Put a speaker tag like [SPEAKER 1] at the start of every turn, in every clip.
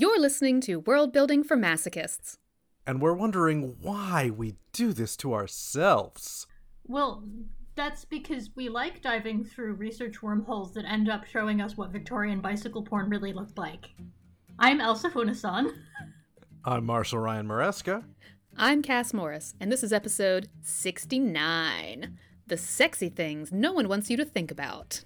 [SPEAKER 1] You're listening to World Building for Masochists.
[SPEAKER 2] And we're wondering why we do this to ourselves.
[SPEAKER 3] Well, that's because we like diving through research wormholes that end up showing us what Victorian bicycle porn really looked like. I'm Elsa Sjunneson.
[SPEAKER 2] I'm Marshall Ryan Maresca.
[SPEAKER 1] I'm Cass Morris, and this is episode 69 The Sexy Things No One Wants You to Think About.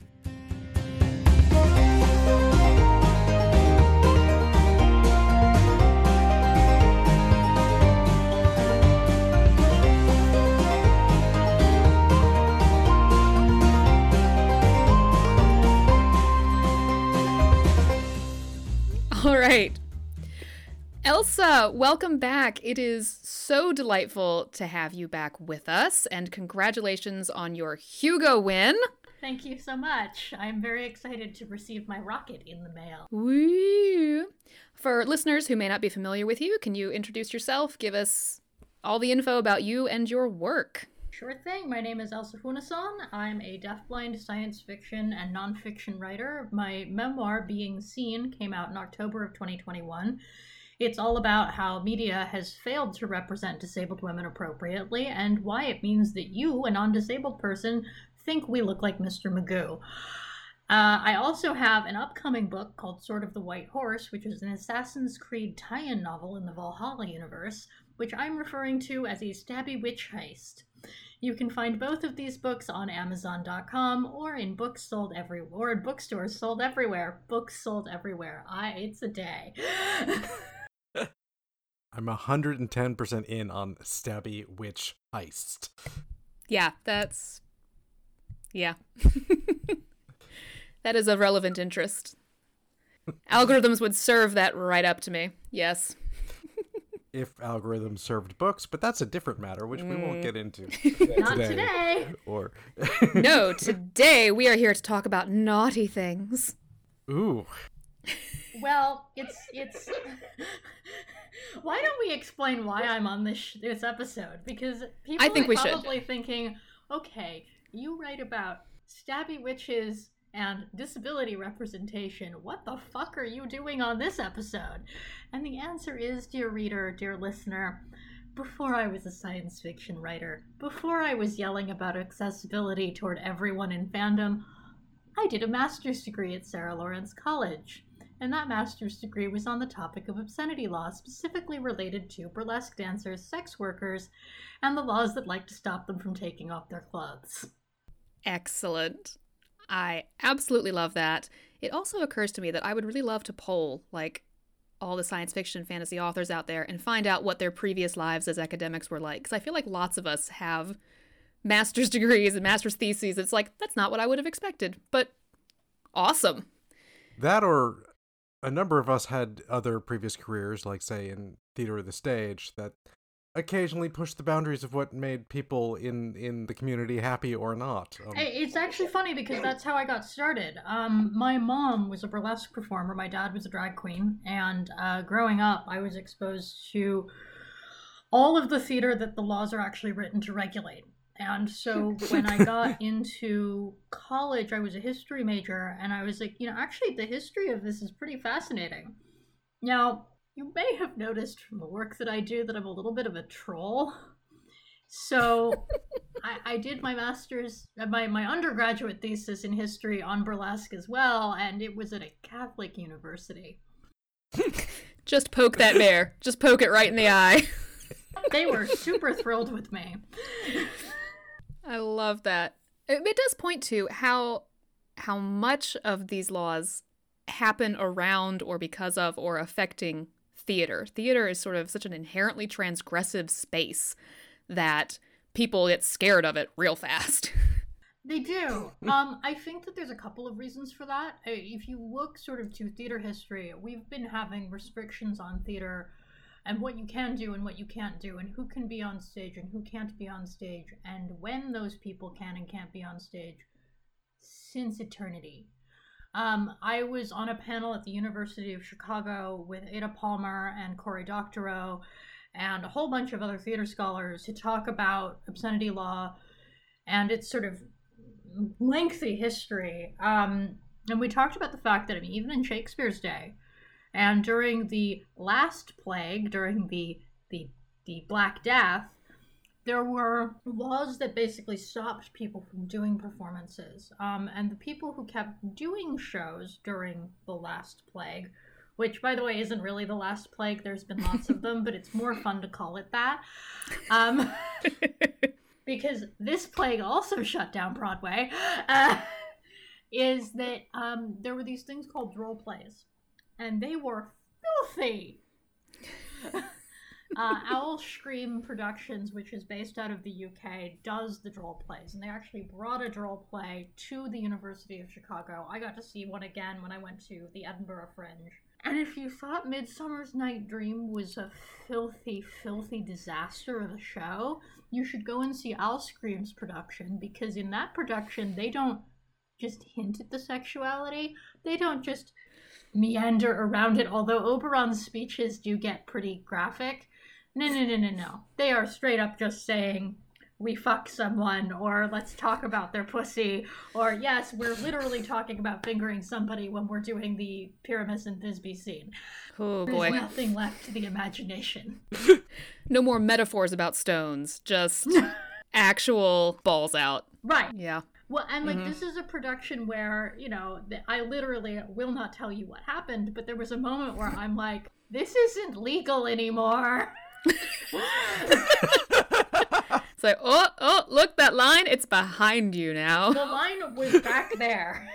[SPEAKER 1] All right. Elsa, welcome back. It is so delightful to have you back with us, and congratulations on your Hugo win.
[SPEAKER 3] Thank you so much. I'm very excited to receive my rocket in the mail.
[SPEAKER 1] Woo! For listeners who may not be familiar with you, can you introduce yourself? Give us all the info about you and your work.
[SPEAKER 3] Sure thing. My name is Elsa Sjunneson. I'm a deafblind science fiction and nonfiction writer. My memoir, Being Seen, came out in October of 2021. It's all about how media has failed to represent disabled women appropriately and why it means that you, a non disabled person, think we look like Mr. Magoo. Uh, I also have an upcoming book called Sword of the White Horse, which is an Assassin's Creed tie in novel in the Valhalla universe, which I'm referring to as a stabby witch heist. You can find both of these books on Amazon.com or in books sold everywhere, or in bookstores sold everywhere. Books sold everywhere. I it's a day.
[SPEAKER 2] I'm 110% in on Stabby Witch Heist.
[SPEAKER 1] Yeah, that's. Yeah. that is of relevant interest. Algorithms would serve that right up to me. Yes.
[SPEAKER 2] If algorithms served books, but that's a different matter, which we won't mm. get into
[SPEAKER 3] Not today.
[SPEAKER 2] Or
[SPEAKER 1] no, today we are here to talk about naughty things.
[SPEAKER 2] ooh,
[SPEAKER 3] Well, it's it's. why don't we explain why I'm on this sh- this episode? Because people
[SPEAKER 1] I think
[SPEAKER 3] are
[SPEAKER 1] we should.
[SPEAKER 3] probably thinking, okay, you write about stabby witches and disability representation. What the fuck are you doing on this episode? And the answer is, dear reader, dear listener. Before I was a science fiction writer, before I was yelling about accessibility toward everyone in fandom, I did a master's degree at Sarah Lawrence College, and that master's degree was on the topic of obscenity law, specifically related to burlesque dancers, sex workers, and the laws that like to stop them from taking off their clothes.
[SPEAKER 1] Excellent. I absolutely love that. It also occurs to me that I would really love to poll, like, all the science fiction and fantasy authors out there and find out what their previous lives as academics were like. Because I feel like lots of us have master's degrees and master's theses. It's like, that's not what I would have expected, but awesome.
[SPEAKER 2] that or a number of us had other previous careers, like say in theater or the stage, that occasionally pushed the boundaries of what made people in in the community happy or not. Um,
[SPEAKER 3] Hey, It's actually funny because that's how I got started. Um, my mom was a burlesque performer. My dad was a drag queen, and uh, growing up, I was exposed to all of the theater that the laws are actually written to regulate. And so when I got into college, I was a history major, and I was like, you know, actually, the history of this is pretty fascinating. Now, you may have noticed from the work that I do that I'm a little bit of a troll. So I, I did my master's, uh, my, my undergraduate thesis in history on burlesque as well, and it was at a Catholic university.
[SPEAKER 1] Just poke that bear. Just poke it right in the eye.
[SPEAKER 3] They were super thrilled with me.
[SPEAKER 1] I love that. It, it does point to how how much of these laws happen around or because of or affecting theater. Theater is sort of such an inherently transgressive space that people get scared of it real fast.
[SPEAKER 3] They do. Um, I think that there's a couple of reasons for that. Uh, If you look sort of to theater history, we've been having restrictions on theater and what you can do and what you can't do, and who can be on stage and who can't be on stage, and when those people can and can't be on stage since eternity. Um, I was on a panel at the University of Chicago with Ada Palmer and Cory Doctorow and a whole bunch of other theater scholars to talk about obscenity law and its sort of lengthy history. Um, and we talked about the fact that I mean, even in Shakespeare's day, And during the last plague, during the the the Black Death, there were laws that basically stopped people from doing performances. Um, and the people who kept doing shows during the last plague, which, by the way, isn't really the last plague, there's been lots of them, but it's more fun to call it that. Um, because this plague also shut down Broadway, uh, is that um, there were these things called droll plays, and they were filthy. Uh, Owle Schreame Productions, which is based out of the UK, does the droll plays, and they actually brought a droll play to the University of Chicago. I got to see one again when I went to the Edinburgh Fringe. And if you thought Midsummer's Night Dream was a filthy, filthy disaster of a show, you should go and see Owle Schreame's production because in that production, they don't just hint at the sexuality, they don't just meander around it, although Oberon's speeches do get pretty graphic. No, no, no, no, no. They are straight up just saying, we fuck someone, or let's talk about their pussy, or yes, we're literally talking about fingering somebody when we're doing the Pyramus and Thisbe scene.
[SPEAKER 1] Oh boy.
[SPEAKER 3] There's nothing left to the imagination.
[SPEAKER 1] No more metaphors about stones, just actual balls out.
[SPEAKER 3] Right.
[SPEAKER 1] Yeah.
[SPEAKER 3] Well, and like
[SPEAKER 1] Mhm.
[SPEAKER 3] this is a production where, you know, I literally will not tell you what happened, but there was a moment where I'm like, this isn't legal anymore.
[SPEAKER 1] It's like, oh, oh, look, that line, it's behind you now.
[SPEAKER 3] the line was back there.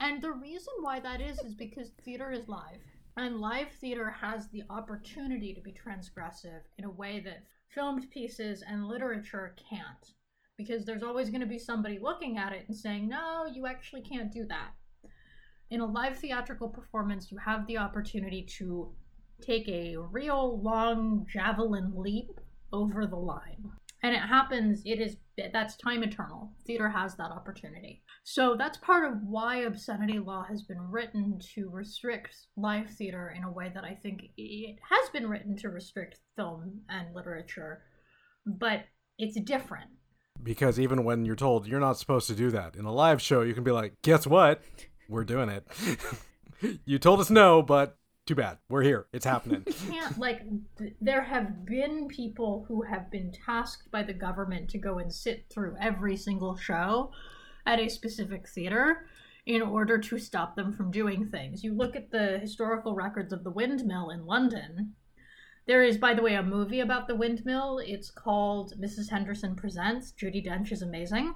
[SPEAKER 3] And the reason why that is is because theater is live. And live theater has the opportunity to be transgressive in a way that filmed pieces and literature can't. Because there's always going to be somebody looking at it and saying, no, you actually can't do that. In a live theatrical performance, you have the opportunity to take a real long javelin leap over the line. And it happens, it is that's time eternal. Theater has that opportunity. So that's part of why obscenity law has been written to restrict live theater in a way that I think it has been written to restrict film and literature, but it's different.
[SPEAKER 2] Because even when you're told you're not supposed to do that in a live show, you can be like, "Guess what? We're doing it. you told us no, but too bad. We're here. It's happening."
[SPEAKER 3] can't like th- there have been people who have been tasked by the government to go and sit through every single show at a specific theater in order to stop them from doing things. You look at the historical records of the windmill in London. There is, by the way, a movie about the windmill. It's called Mrs. Henderson Presents. Judi Dench is amazing.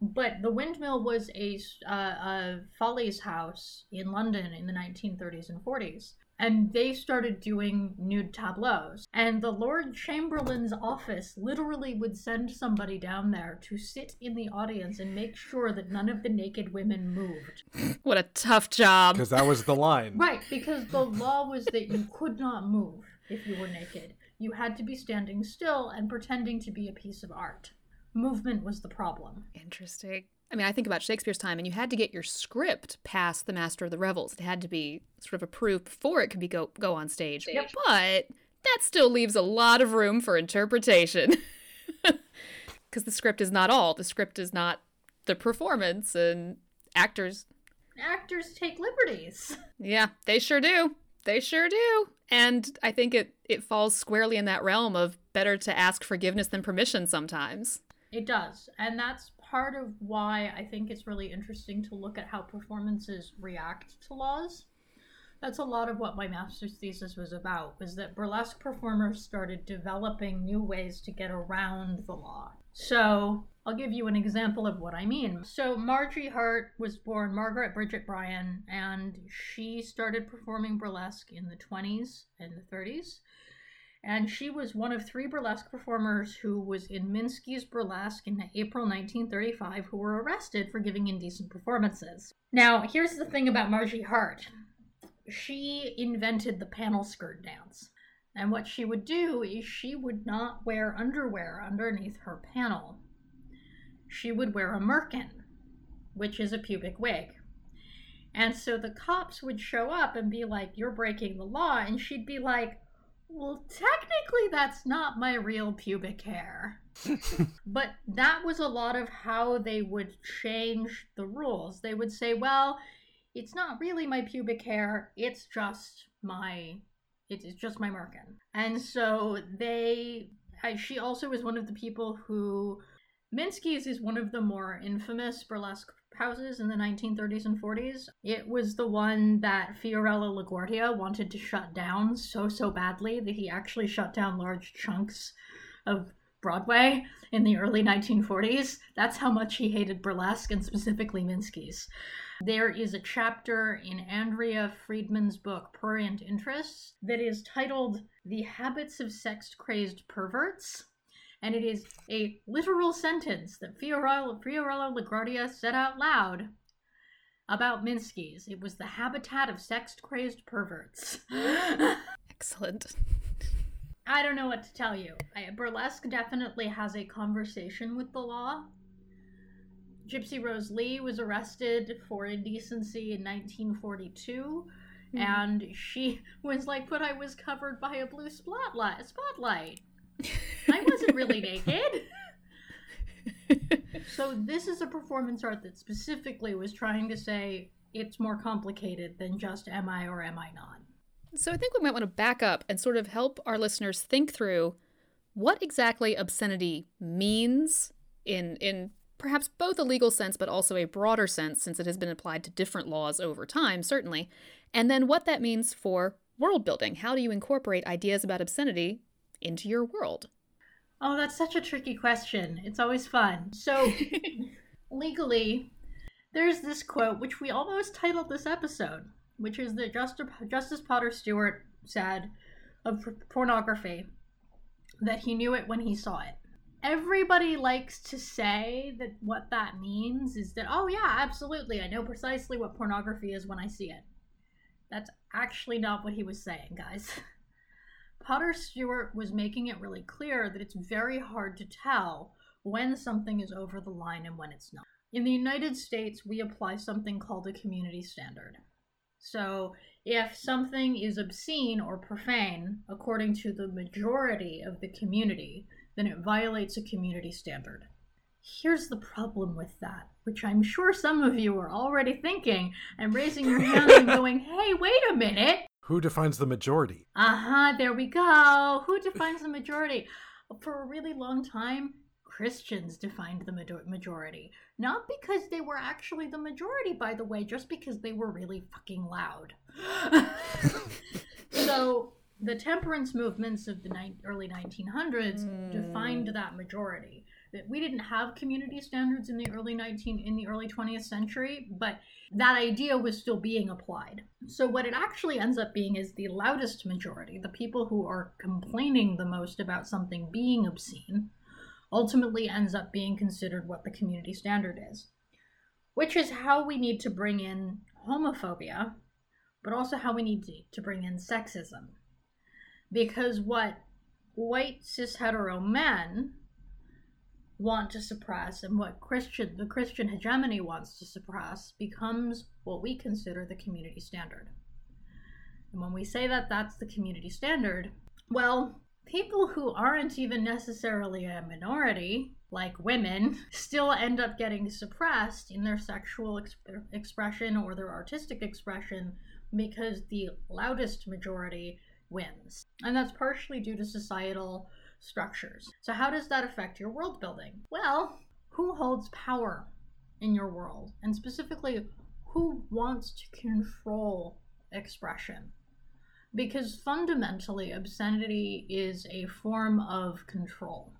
[SPEAKER 3] But the windmill was a, uh, a Follies house in London in the 1930s and 40s and they started doing nude tableaus. And the Lord Chamberlain's office literally would send somebody down there to sit in the audience and make sure that none of the naked women moved.
[SPEAKER 1] What a tough job.
[SPEAKER 2] Because that was the line.
[SPEAKER 3] Right, because the law was that you could not move if you were naked. You had to be standing still and pretending to be a piece of art. Movement was the problem.
[SPEAKER 1] Interesting. I mean, I think about Shakespeare's time, and you had to get your script past the Master of the Revels. It had to be sort of approved before it could be go go on stage.
[SPEAKER 3] Yep.
[SPEAKER 1] But that still leaves a lot of room for interpretation. Because the script is not all. The script is not the performance, and actors,
[SPEAKER 3] Actors take liberties.
[SPEAKER 1] yeah, they sure do. They sure do. And I think it it falls squarely in that realm of better to ask forgiveness than permission sometimes.
[SPEAKER 3] It does. And that's part of why I think it's really interesting to look at how performances react to laws. That's a lot of what my master's thesis was about, was that burlesque performers started developing new ways to get around the law. So I'll give you an example of what I mean. So Marjorie Hart was born Margaret Bridget Bryan, and she started performing burlesque in the 20s and the 30s. And she was one of three burlesque performers who was in Minsky's burlesque in April 1935 who were arrested for giving indecent performances. Now, here's the thing about Margie Hart. She invented the panel skirt dance. And what she would do is she would not wear underwear underneath her panel. She would wear a merkin, which is a pubic wig. And so the cops would show up and be like, You're breaking the law. And she'd be like, well, technically, that's not my real pubic hair. but that was a lot of how they would change the rules. They would say, well, it's not really my pubic hair, it's just my it's just my merkin. And so they she also is one of the people who Minsky's is one of the more infamous burlesque houses in the 1930s and 40s. It was the one that Fiorello LaGuardia wanted to shut down so, so badly that he actually shut down large chunks of Broadway in the early 1940s. That's how much he hated burlesque and specifically Minsky's. There is a chapter in Andrea Friedman's book, Prurient Interests, that is titled The Habits of Sex Crazed Perverts and it is a literal sentence that Fiorello, Fiorello LaGuardia said out loud about Minsky's. It was the habitat of sex crazed perverts.
[SPEAKER 1] Excellent.
[SPEAKER 3] I don't know what to tell you. I, burlesque definitely has a conversation with the law. Gypsy Rose Lee was arrested for indecency in 1942, mm-hmm. and she was like, "But I was covered by a blue spotlight." Spotlight. I wasn't really naked. so this is a performance art that specifically was trying to say it's more complicated than just am I or am I not.
[SPEAKER 1] So I think we might want to back up and sort of help our listeners think through what exactly obscenity means in in perhaps both a legal sense but also a broader sense since it has been applied to different laws over time certainly and then what that means for world building how do you incorporate ideas about obscenity into your world?
[SPEAKER 3] Oh, that's such a tricky question. It's always fun. So, legally, there's this quote, which we almost titled this episode, which is that Justice Potter Stewart said of pornography that he knew it when he saw it. Everybody likes to say that what that means is that, oh, yeah, absolutely, I know precisely what pornography is when I see it. That's actually not what he was saying, guys. Potter Stewart was making it really clear that it's very hard to tell when something is over the line and when it's not. In the United States, we apply something called a community standard. So, if something is obscene or profane, according to the majority of the community, then it violates a community standard. Here's the problem with that, which I'm sure some of you are already thinking and raising your hands and going, hey, wait a minute.
[SPEAKER 2] Who defines the majority?
[SPEAKER 3] Uh huh, there we go. Who defines the majority? For a really long time, Christians defined the majority. Not because they were actually the majority, by the way, just because they were really fucking loud. so the temperance movements of the ni- early 1900s mm. defined that majority that we didn't have community standards in the early 19 in the early 20th century but that idea was still being applied. So what it actually ends up being is the loudest majority the people who are complaining the most about something being obscene ultimately ends up being considered what the community standard is which is how we need to bring in homophobia but also how we need to, bring in sexism. Because what white cis hetero men want to suppress and what Christian the Christian hegemony wants to suppress becomes what we consider the community standard. And when we say that that's the community standard, well, people who aren't even necessarily a minority, like women, still end up getting suppressed in their sexual exp- expression or their artistic expression because the loudest majority wins. And that's partially due to societal structures. So, how does that affect your world building? Well, who holds power in your world? And specifically, who wants to control expression? Because fundamentally, obscenity is a form of control.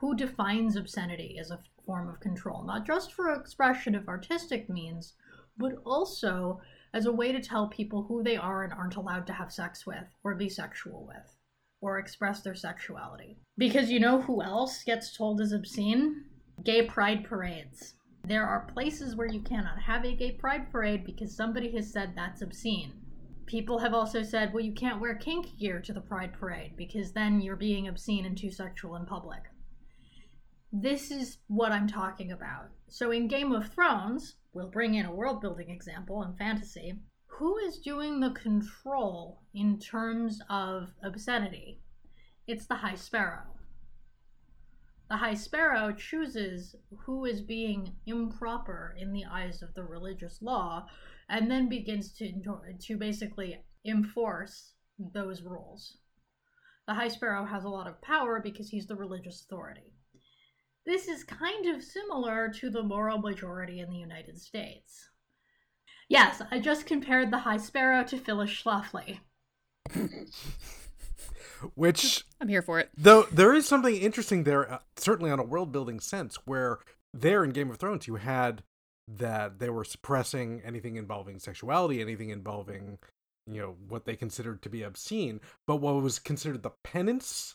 [SPEAKER 3] Who defines obscenity as a form of control? Not just for expression of artistic means, but also as a way to tell people who they are and aren't allowed to have sex with or be sexual with or express their sexuality. Because you know who else gets told is obscene? Gay pride parades. There are places where you cannot have a gay pride parade because somebody has said that's obscene. People have also said, well, you can't wear kink gear to the pride parade because then you're being obscene and too sexual in public. This is what I'm talking about. So in Game of Thrones, we'll bring in a world building example in fantasy. Who is doing the control in terms of obscenity? It's the High Sparrow. The High Sparrow chooses who is being improper in the eyes of the religious law and then begins to, to basically enforce those rules. The High Sparrow has a lot of power because he's the religious authority. This is kind of similar to the moral majority in the United States. Yes, I just compared the High Sparrow to Phyllis Schlafly.
[SPEAKER 2] Which
[SPEAKER 1] I'm here for it.
[SPEAKER 2] Though there is something interesting there, uh, certainly on a world building sense, where there in Game of Thrones you had that they were suppressing anything involving sexuality, anything involving, you know, what they considered to be obscene. But what was considered the penance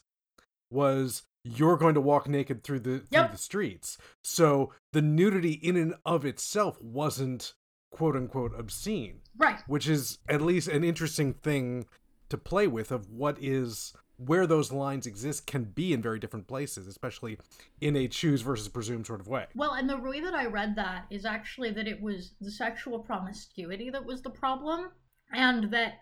[SPEAKER 2] was you're going to walk naked through the
[SPEAKER 3] Yep.
[SPEAKER 2] through the streets. So the nudity in and of itself wasn't quote unquote obscene
[SPEAKER 3] Right.
[SPEAKER 2] which is at least an interesting thing to play with of what is where those lines exist can be in very different places especially in a choose versus presume sort of way
[SPEAKER 3] Well, and the way that I read that is actually that it was the sexual promiscuity that was the problem, and that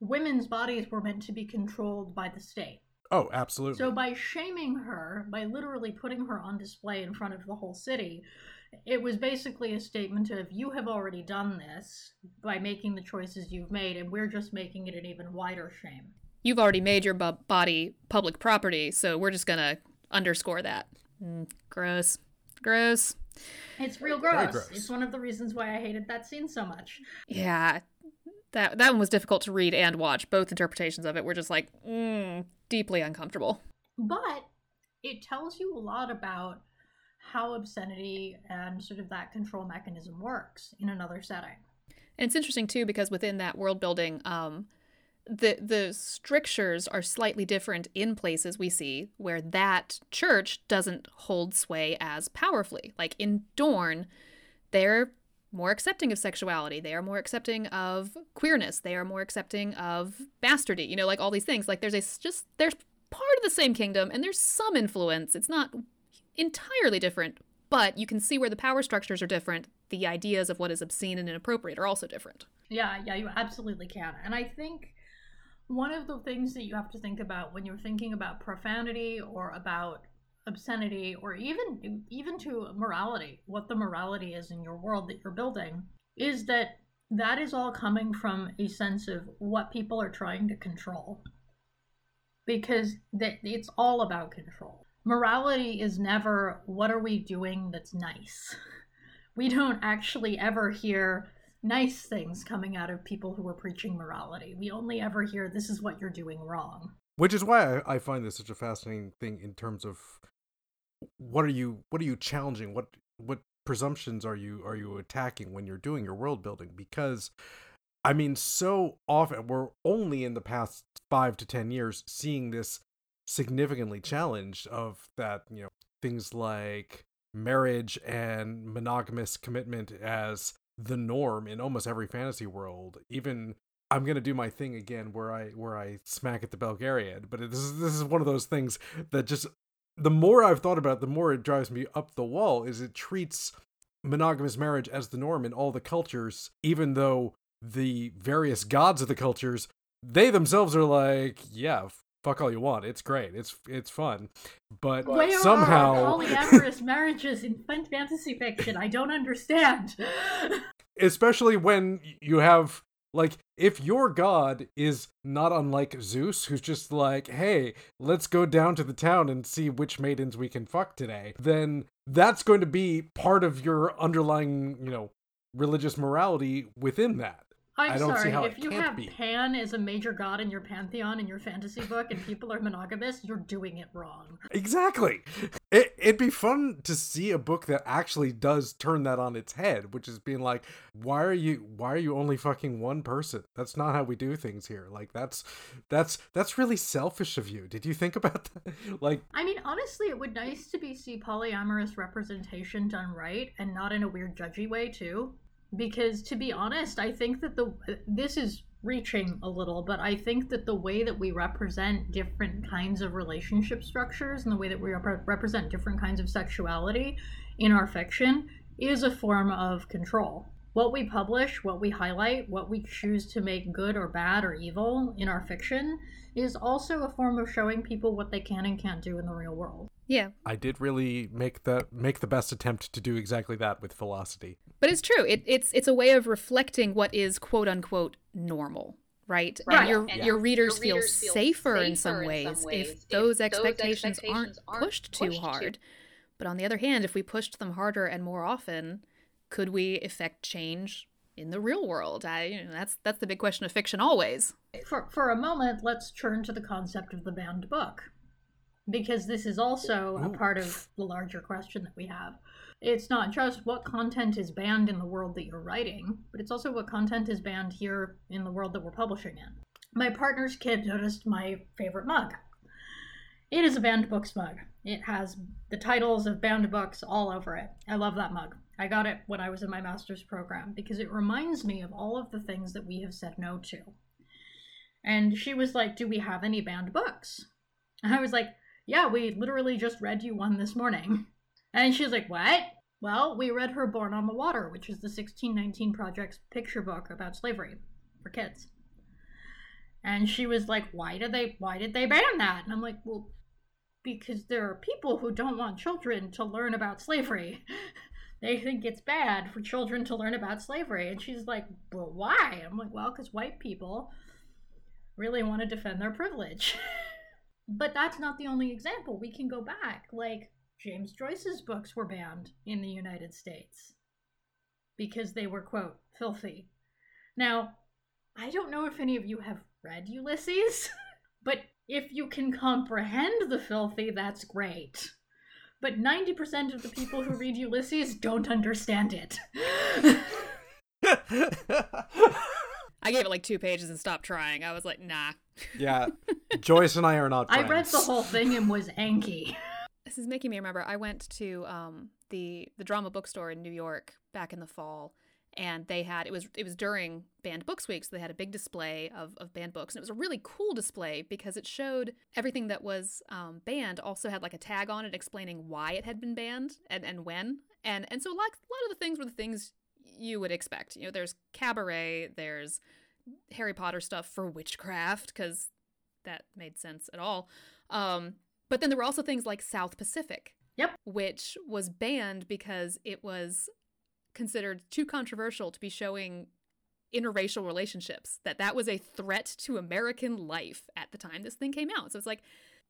[SPEAKER 3] women's bodies were meant to be controlled by the state.
[SPEAKER 2] oh absolutely
[SPEAKER 3] So by shaming her, by literally putting her on display in front of the whole city, it was basically a statement of you have already done this by making the choices you've made, and we're just making it an even wider shame.
[SPEAKER 1] You've already made your bu- body public property, so we're just gonna underscore that. Mm, gross. Gross.
[SPEAKER 3] It's real gross.
[SPEAKER 2] gross.
[SPEAKER 3] It's one of the reasons why I hated that scene so much.
[SPEAKER 1] Yeah. That that one was difficult to read and watch. Both interpretations of it were just like, mm, deeply uncomfortable.
[SPEAKER 3] But it tells you a lot about how obscenity and sort of that control mechanism works in another setting.
[SPEAKER 1] And it's interesting too because within that world building, um, the the strictures are slightly different in places we see where that church doesn't hold sway as powerfully. Like in Dorne, they're more accepting of sexuality. They are more accepting of queerness. They are more accepting of bastardy. You know, like all these things. Like there's a just there's part of the same kingdom and there's some influence. It's not entirely different, but you can see where the power structures are different. The ideas of what is obscene and inappropriate are also different.
[SPEAKER 3] Yeah, yeah, you absolutely can. And I think one of the things that you have to think about when you're thinking about profanity or about obscenity or even even to morality, what the morality is in your world that you're building, is that that is all coming from a sense of what people are trying to control. Because that it's all about control. Morality is never what are we doing that's nice. We don't actually ever hear nice things coming out of people who are preaching morality. We only ever hear this is what you're doing wrong.
[SPEAKER 2] which is why I, find this such a fascinating thing in terms of what are you what are you challenging what what presumptions are you are you attacking when you're doing your world building because i mean so often we're only in the past five to ten years seeing this significantly challenged of that you know things like marriage and monogamous commitment as the norm in almost every fantasy world even I'm gonna do my thing again where I where I smack at the Belgariad, but this is this is one of those things that just the more I've thought about it, the more it drives me up the wall. Is it treats monogamous marriage as the norm in all the cultures, even though the various gods of the cultures they themselves are like, yeah, fuck all you want, it's great, it's it's fun, but
[SPEAKER 3] Where
[SPEAKER 2] somehow
[SPEAKER 3] polyamorous marriages in fantasy fiction? I don't understand.
[SPEAKER 2] especially when you have like if your god is not unlike Zeus who's just like hey let's go down to the town and see which maidens we can fuck today then that's going to be part of your underlying you know religious morality within that
[SPEAKER 3] I'm
[SPEAKER 2] I don't see
[SPEAKER 3] sorry,
[SPEAKER 2] how
[SPEAKER 3] if you have
[SPEAKER 2] be.
[SPEAKER 3] Pan as a major god in your pantheon in your fantasy book and people are monogamous, you're doing it wrong.
[SPEAKER 2] exactly it, it'd be fun to see a book that actually does turn that on its head which is being like why are you why are you only fucking one person that's not how we do things here like that's that's that's really selfish of you did you think about that like
[SPEAKER 3] I mean, honestly, it would nice to be see polyamorous representation done right and not in a weird judgy way too. Because to be honest, I think that the this is reaching a little, but I think that the way that we represent different kinds of relationship structures and the way that we rep- represent different kinds of sexuality in our fiction is a form of control. What we publish, what we highlight, what we choose to make good or bad or evil in our fiction is also a form of showing people what they can and can't do in the real world.
[SPEAKER 1] Yeah,
[SPEAKER 2] i did really make the make the best attempt to do exactly that with velocity
[SPEAKER 1] but it's true. It, it's it's a way of reflecting what is quote unquote normal, right?
[SPEAKER 3] Right.
[SPEAKER 1] And your
[SPEAKER 4] And
[SPEAKER 1] your readers,
[SPEAKER 4] your
[SPEAKER 1] feel,
[SPEAKER 4] readers feel
[SPEAKER 1] safer, in
[SPEAKER 4] safer
[SPEAKER 1] some
[SPEAKER 4] in
[SPEAKER 1] ways,
[SPEAKER 4] some ways
[SPEAKER 1] if
[SPEAKER 4] if
[SPEAKER 1] those
[SPEAKER 4] those
[SPEAKER 1] expectations,
[SPEAKER 4] expectations
[SPEAKER 1] aren't
[SPEAKER 4] aren't
[SPEAKER 1] pushed too
[SPEAKER 4] pushed too-
[SPEAKER 1] hard. But on the other hand, if we pushed them harder and more often, could we effect change in the real world? I, you know, that's that's the big question of fiction always.
[SPEAKER 3] For, for a moment, let's turn to the concept of the banned book. Because this is also a part of the larger question that we have. It's not just what content is banned in the world that you're writing, but it's also what content is banned here in the world that we're publishing in. My partner's kid noticed my favorite mug. It is a banned books mug. It has the titles of banned books all over it. I love that mug. I got it when I was in my master's program because it reminds me of all of the things that we have said no to. And she was like, Do we have any banned books? And I was like, Yeah, we literally just read you one this morning. And she's like, What? Well, we read her Born on the Water, which is the 1619 Project's picture book about slavery for kids. And she was like, Why did they why did they ban that? And I'm like, Well, because there are people who don't want children to learn about slavery. they think it's bad for children to learn about slavery. And she's like, But why? I'm like, Well, because white people really want to defend their privilege. but that's not the only example. We can go back. Like, James Joyce's books were banned in the United States because they were, quote, filthy. Now, I don't know if any of you have read Ulysses, but if you can comprehend the filthy, that's great. But 90% of the people who read Ulysses don't understand it.
[SPEAKER 1] I gave it like two pages and stopped trying. I was like, nah.
[SPEAKER 2] yeah, Joyce and I are not.
[SPEAKER 3] I read the whole thing and was anky.
[SPEAKER 1] This is making me remember. I went to um, the the drama bookstore in New York back in the fall, and they had it was it was during banned books week, so they had a big display of, of banned books, and it was a really cool display because it showed everything that was um, banned. Also had like a tag on it explaining why it had been banned and and when, and and so like a lot of the things were the things you would expect. You know, there's cabaret, there's Harry Potter stuff for witchcraft because that made sense at all. Um, but then there were also things like South Pacific,
[SPEAKER 3] Yep.
[SPEAKER 1] which was banned because it was considered too controversial to be showing interracial relationships. That that was a threat to American life at the time this thing came out. So it's like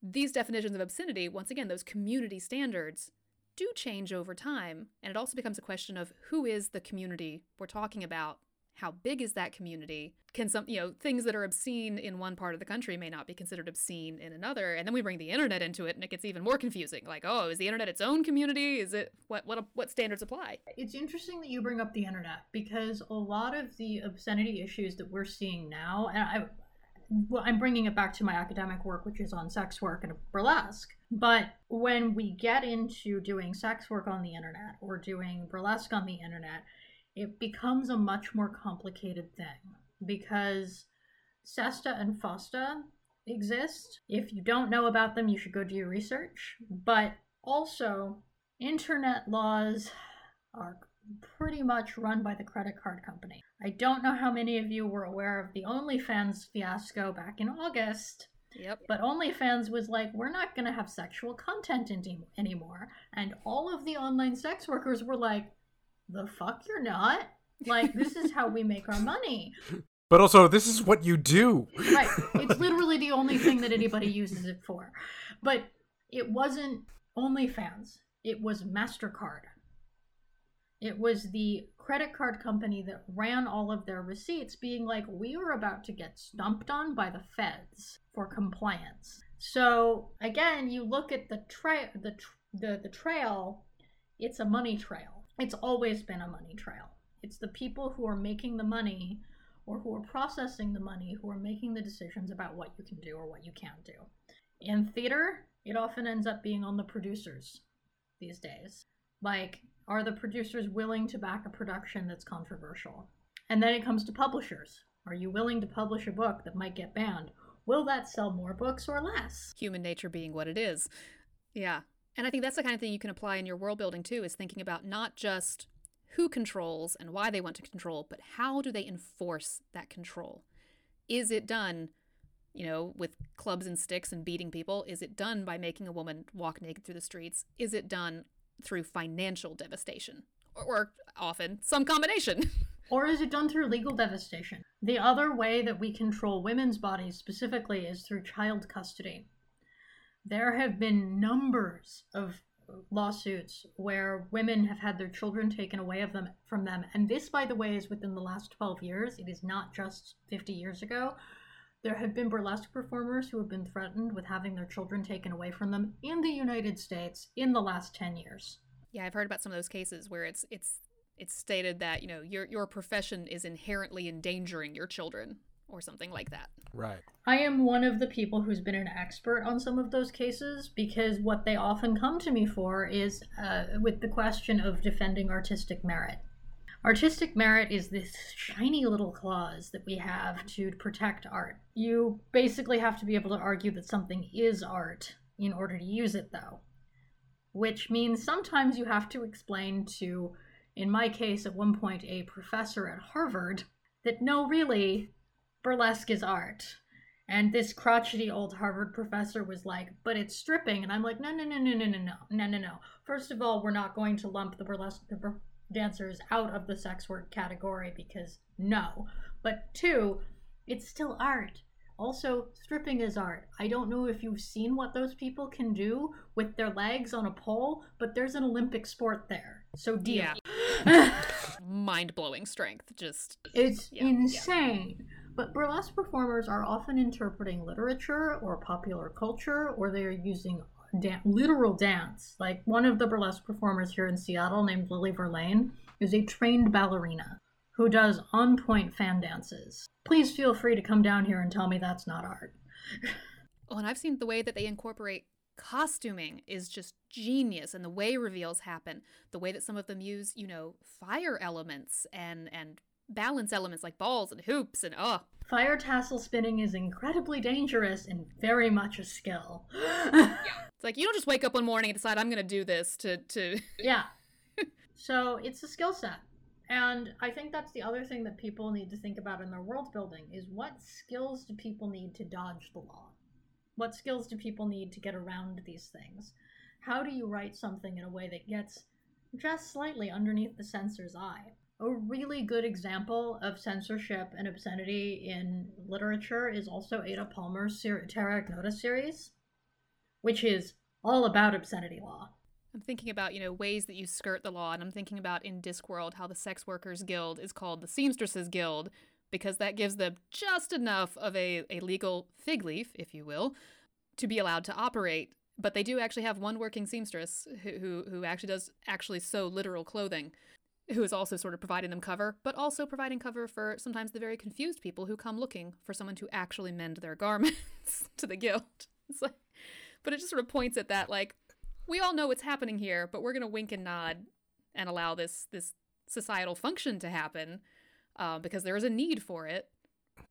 [SPEAKER 1] these definitions of obscenity, once again, those community standards do change over time, and it also becomes a question of who is the community we're talking about how big is that community can some you know things that are obscene in one part of the country may not be considered obscene in another and then we bring the internet into it and it gets even more confusing like oh is the internet its own community is it what what what standards apply
[SPEAKER 3] It's interesting that you bring up the internet because a lot of the obscenity issues that we're seeing now, and I, well, I'm bringing it back to my academic work, which is on sex work and burlesque. But when we get into doing sex work on the internet or doing burlesque on the internet, it becomes a much more complicated thing because SESTA and FOSTA exist. If you don't know about them, you should go do your research. But also, internet laws are pretty much run by the credit card company. I don't know how many of you were aware of the OnlyFans fiasco back in August,
[SPEAKER 1] yep
[SPEAKER 3] but OnlyFans was like, we're not going to have sexual content any- anymore. And all of the online sex workers were like, the fuck you're not? Like, this is how we make our money.
[SPEAKER 2] But also, this is what you do.
[SPEAKER 3] Right. It's literally the only thing that anybody uses it for. But it wasn't OnlyFans, it was MasterCard. It was the credit card company that ran all of their receipts, being like, we are about to get stumped on by the feds for compliance. So again, you look at the trail, the, tr- the the trail. It's a money trail. It's always been a money trail. It's the people who are making the money or who are processing the money who are making the decisions about what you can do or what you can't do. In theater, it often ends up being on the producers these days. Like, are the producers willing to back a production that's controversial? And then it comes to publishers. Are you willing to publish a book that might get banned? Will that sell more books or less?
[SPEAKER 1] human nature being what it is yeah and i think that's the kind of thing you can apply in your world building too is thinking about not just who controls and why they want to control but how do they enforce that control? Is it done you know with clubs and sticks and beating people? Is it done by making a woman walk naked through the streets? Is it done through financial devastation? Or, or often some combination.
[SPEAKER 3] Or is it done through legal devastation? The other way that we control women's bodies specifically is through child custody. There have been numbers of lawsuits where women have had their children taken away of them from them. And this by the way is within the last 12 years. It is not just 50 years ago. There have been burlesque performers who have been threatened with having their children taken away from them in the United States in the last 10 years.
[SPEAKER 1] Yeah, I've heard about some of those cases where it's it's it's stated that, you know, your your profession is inherently endangering your children or something like that.
[SPEAKER 2] Right.
[SPEAKER 3] I am one of the people who's been an expert on some of those cases because what they often come to me for is uh, with the question of defending artistic merit. Artistic merit is this shiny little clause that we have to protect art. You basically have to be able to argue that something is art in order to use it, though. Which means sometimes you have to explain to, in my case, at one point, a professor at Harvard, that no, really, burlesque is art. And this crotchety old Harvard professor was like, but it's stripping. And I'm like, no, no, no, no, no, no, no, no, no, no. First of all, we're not going to lump the burlesque, the bur- dancers out of the sex work category because no. But two, it's still art. Also, stripping is art. I don't know if you've seen what those people can do with their legs on a pole, but there's an Olympic sport there. So deal.
[SPEAKER 1] Yeah. Mind blowing strength. Just
[SPEAKER 3] It's
[SPEAKER 1] Yeah,
[SPEAKER 3] insane. But burlesque performers are often interpreting literature or popular culture, or they are using literal dance. Like one of the burlesque performers here in Seattle, named Lily Verlaine, is a trained ballerina who does on point fan dances. Please feel free to come down here and tell me that's not art.
[SPEAKER 1] Oh, and I've seen the way that they incorporate costuming is just genius and the way reveals happen the way that some of them use you know fire elements and and balance elements like balls and hoops and oh
[SPEAKER 3] Fire tassel spinning is incredibly dangerous and very much a skill.
[SPEAKER 1] it's like you don't just wake up one morning and decide i'm gonna do this to to
[SPEAKER 3] Yeah. so it's a skill set. And I think that's the other thing that people need to think about in their world building is what skills do people need to dodge the law? What skills do people need to get around these things? How do you write something in a way that gets just slightly underneath the censor's eye? A really good example of censorship and obscenity in literature is also Ada Palmer's ser- Terra Ignota series, which is all about obscenity law.
[SPEAKER 1] i'm thinking about you know ways that you skirt the law and i'm thinking about in discworld how the sex workers guild is called the seamstresses guild because that gives them just enough of a, a legal fig leaf if you will to be allowed to operate but they do actually have one working seamstress who, who, who actually does actually sew literal clothing who is also sort of providing them cover but also providing cover for sometimes the very confused people who come looking for someone to actually mend their garments to the guild like, but it just sort of points at that like we all know what's happening here but we're going to wink and nod and allow this this societal function to happen uh, because there is a need for it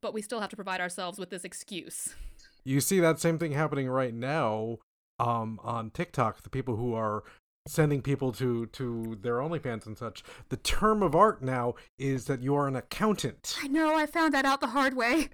[SPEAKER 1] but we still have to provide ourselves with this excuse
[SPEAKER 2] You see that same thing happening right now um, on TikTok. The people who are sending people to to their OnlyFans and such. The term of art now is that you are an accountant.
[SPEAKER 1] i know i found that out the hard way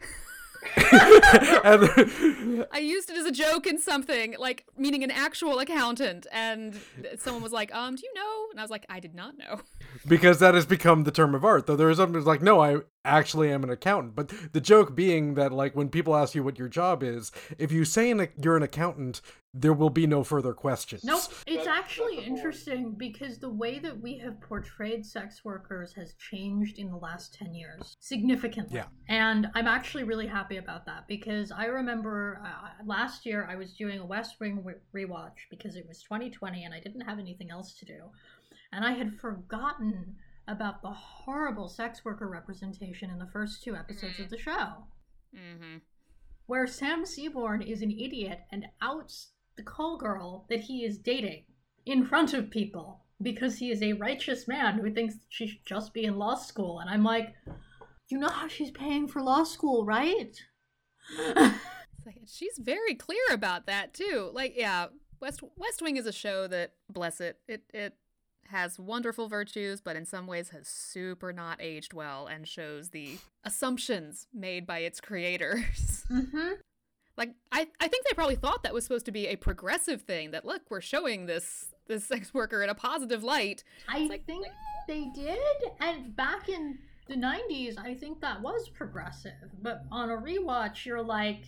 [SPEAKER 2] and,
[SPEAKER 1] I used it as a joke in something, like meaning an actual accountant, and someone was like, "Um, do you know?" And I was like, "I did not know."
[SPEAKER 2] because that has become the term of art. Though there is something like, no, I actually I am an accountant. But the joke being that like when people ask you what your job is, if you say an, you're an accountant, there will be no further questions.
[SPEAKER 3] Nope. It's actually interesting because the way that we have portrayed sex workers has changed in the last 10 years significantly.
[SPEAKER 2] Yeah.
[SPEAKER 3] And I'm actually really happy about that because I remember uh, last year I was doing a West Wing re- rewatch because it was 2020 and I didn't have anything else to do. And I had forgotten about the horrible sex worker representation in the first two episodes of the show
[SPEAKER 1] Mm-hmm.
[SPEAKER 3] where Sam Seaborn is an idiot and outs the call girl that he is dating in front of people because he is a righteous man who thinks she should just be in law school. And I'm like, you know how she's paying for law school, right?
[SPEAKER 1] She's very clear about that too. Like, yeah, West West Wing is a show that, bless it, it it has wonderful virtues, but in some ways has super not aged well and shows the assumptions made by its creators.
[SPEAKER 3] mm-hmm.
[SPEAKER 1] like, I I think they probably thought that was supposed to be a progressive thing. That look, we're showing this this sex worker in a positive light.
[SPEAKER 3] I
[SPEAKER 1] like-
[SPEAKER 3] think they did. And back in The 90s, I think that was progressive, but on a rewatch, you're like,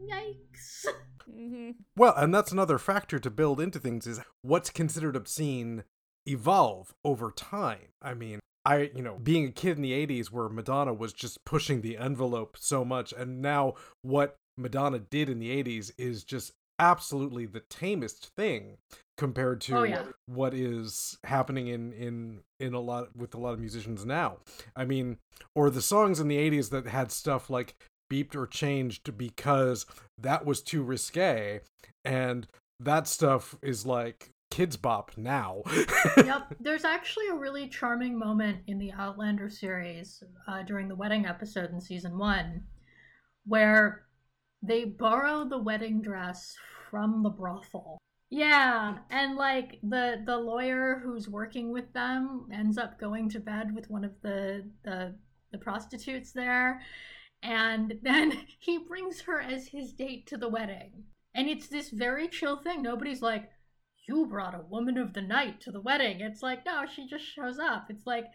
[SPEAKER 3] yikes.
[SPEAKER 1] Mm-hmm.
[SPEAKER 2] Well, and that's another factor to build into things is what's considered obscene evolve over time. I mean, I, you know, being a kid in the 80s where Madonna was just pushing the envelope so much, and now what Madonna did in the 80s is just absolutely the tamest thing compared to
[SPEAKER 3] Oh, yeah.
[SPEAKER 2] what is happening in in in a lot with a lot of musicians now. I mean, or the songs in the 80s that had stuff like beeped or changed because that was too risque and that stuff is like Kidz Bop now.
[SPEAKER 3] yep. There's actually a really charming moment in the Outlander series uh, during the wedding episode in season one where they borrow the wedding dress from the brothel. Yeah, and like the the lawyer who's working with them ends up going to bed with one of the the, the prostitutes there, and then he brings her as his date to the wedding. And it's this very chill thing. Nobody's like, you brought a woman of the night to the wedding. It's like, no, she just shows up. It's like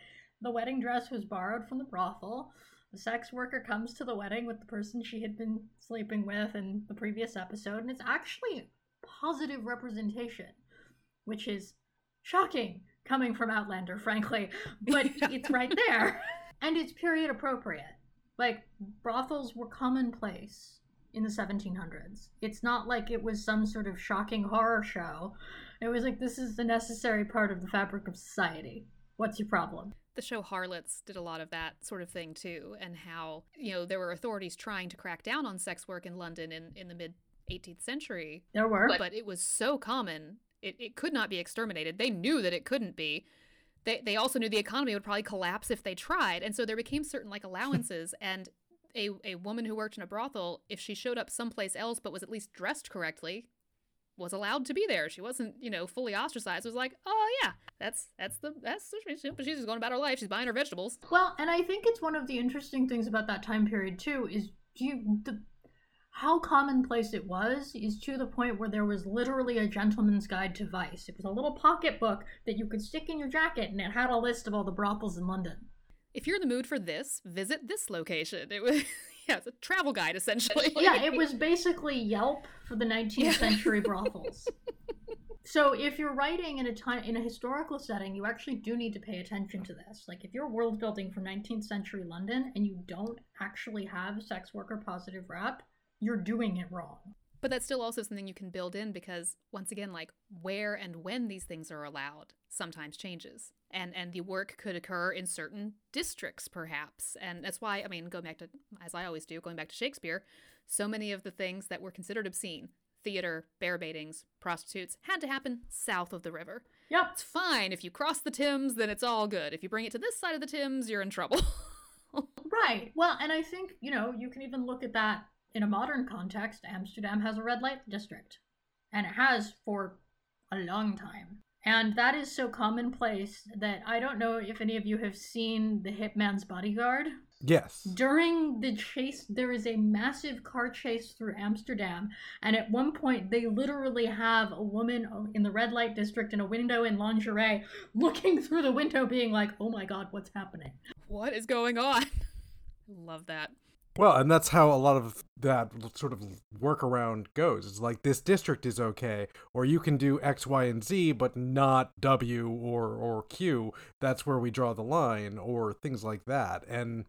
[SPEAKER 3] the wedding dress was borrowed from the brothel. The sex worker comes to the wedding with the person she had been sleeping with in the previous episode, and it's actually positive representation, which is shocking coming from Outlander, frankly, but it's right there. And it's period appropriate. Like, brothels were commonplace in the 1700s. It's not like it was some sort of shocking horror show. It was like, this is the necessary part of the fabric of society. What's your problem?
[SPEAKER 1] The show Harlots did a lot of that sort of thing too, and how, you know, there were authorities trying to crack down on sex work in London in, in the mid 18th century,
[SPEAKER 3] There were.
[SPEAKER 1] but it was so common, it, it could not be exterminated. They knew that it couldn't be. They, they also knew the economy would probably collapse if they tried, and so there became certain like allowances, and a, a woman who worked in a brothel, if she showed up someplace else but was at least dressed correctly, was allowed to be there. She wasn't, you know, fully ostracized. It was like, oh yeah, that's that's the that's she's just going about her life. She's buying her vegetables.
[SPEAKER 3] Well, and I think it's one of the interesting things about that time period too is you the how commonplace it was is to the point where there was literally a gentleman's guide to vice. It was a little pocketbook that you could stick in your jacket and it had a list of all the brothels in London.
[SPEAKER 1] If you're in the mood for this, visit this location. It was yeah, it's a travel guide essentially.
[SPEAKER 3] Yeah, it was basically Yelp for the 19th
[SPEAKER 1] Yeah.
[SPEAKER 3] century brothels. So if you're writing in a time in a historical setting, you actually do need to pay attention to this. Like if you're world building for 19th century London and you don't actually have sex worker positive rep, you're doing it wrong.
[SPEAKER 1] But that's still also something you can build in because once again, like where and when these things are allowed sometimes changes. And and the work could occur in certain districts perhaps. And that's why I mean, going back to as I always do, going back to Shakespeare, so many of the things that were considered obscene, theater, bear baitings, prostitutes, had to happen south of the river.
[SPEAKER 3] Yep.
[SPEAKER 1] It's fine if you cross the Thames, then it's all good. If you bring it to this side of the Thames, you're in trouble.
[SPEAKER 3] Right. Well, and I think, you know, you can even look at that in a modern context. Amsterdam has a red light district, and it has for a long time. And that is so commonplace that I don't know if any of you have seen The Hitman's Bodyguard.
[SPEAKER 2] yes.
[SPEAKER 3] During the chase, there is a massive car chase through Amsterdam, and at one point, they literally have a woman in the red light district in a window in lingerie looking through the window, being like, oh my god, what's happening?
[SPEAKER 1] what is going on? Love that.
[SPEAKER 2] Well, and that's how a lot of that sort of workaround goes. It's like this district is okay, or you can do X, Y, and Z, but not W or or Q. That's where we draw the line, or things like that. And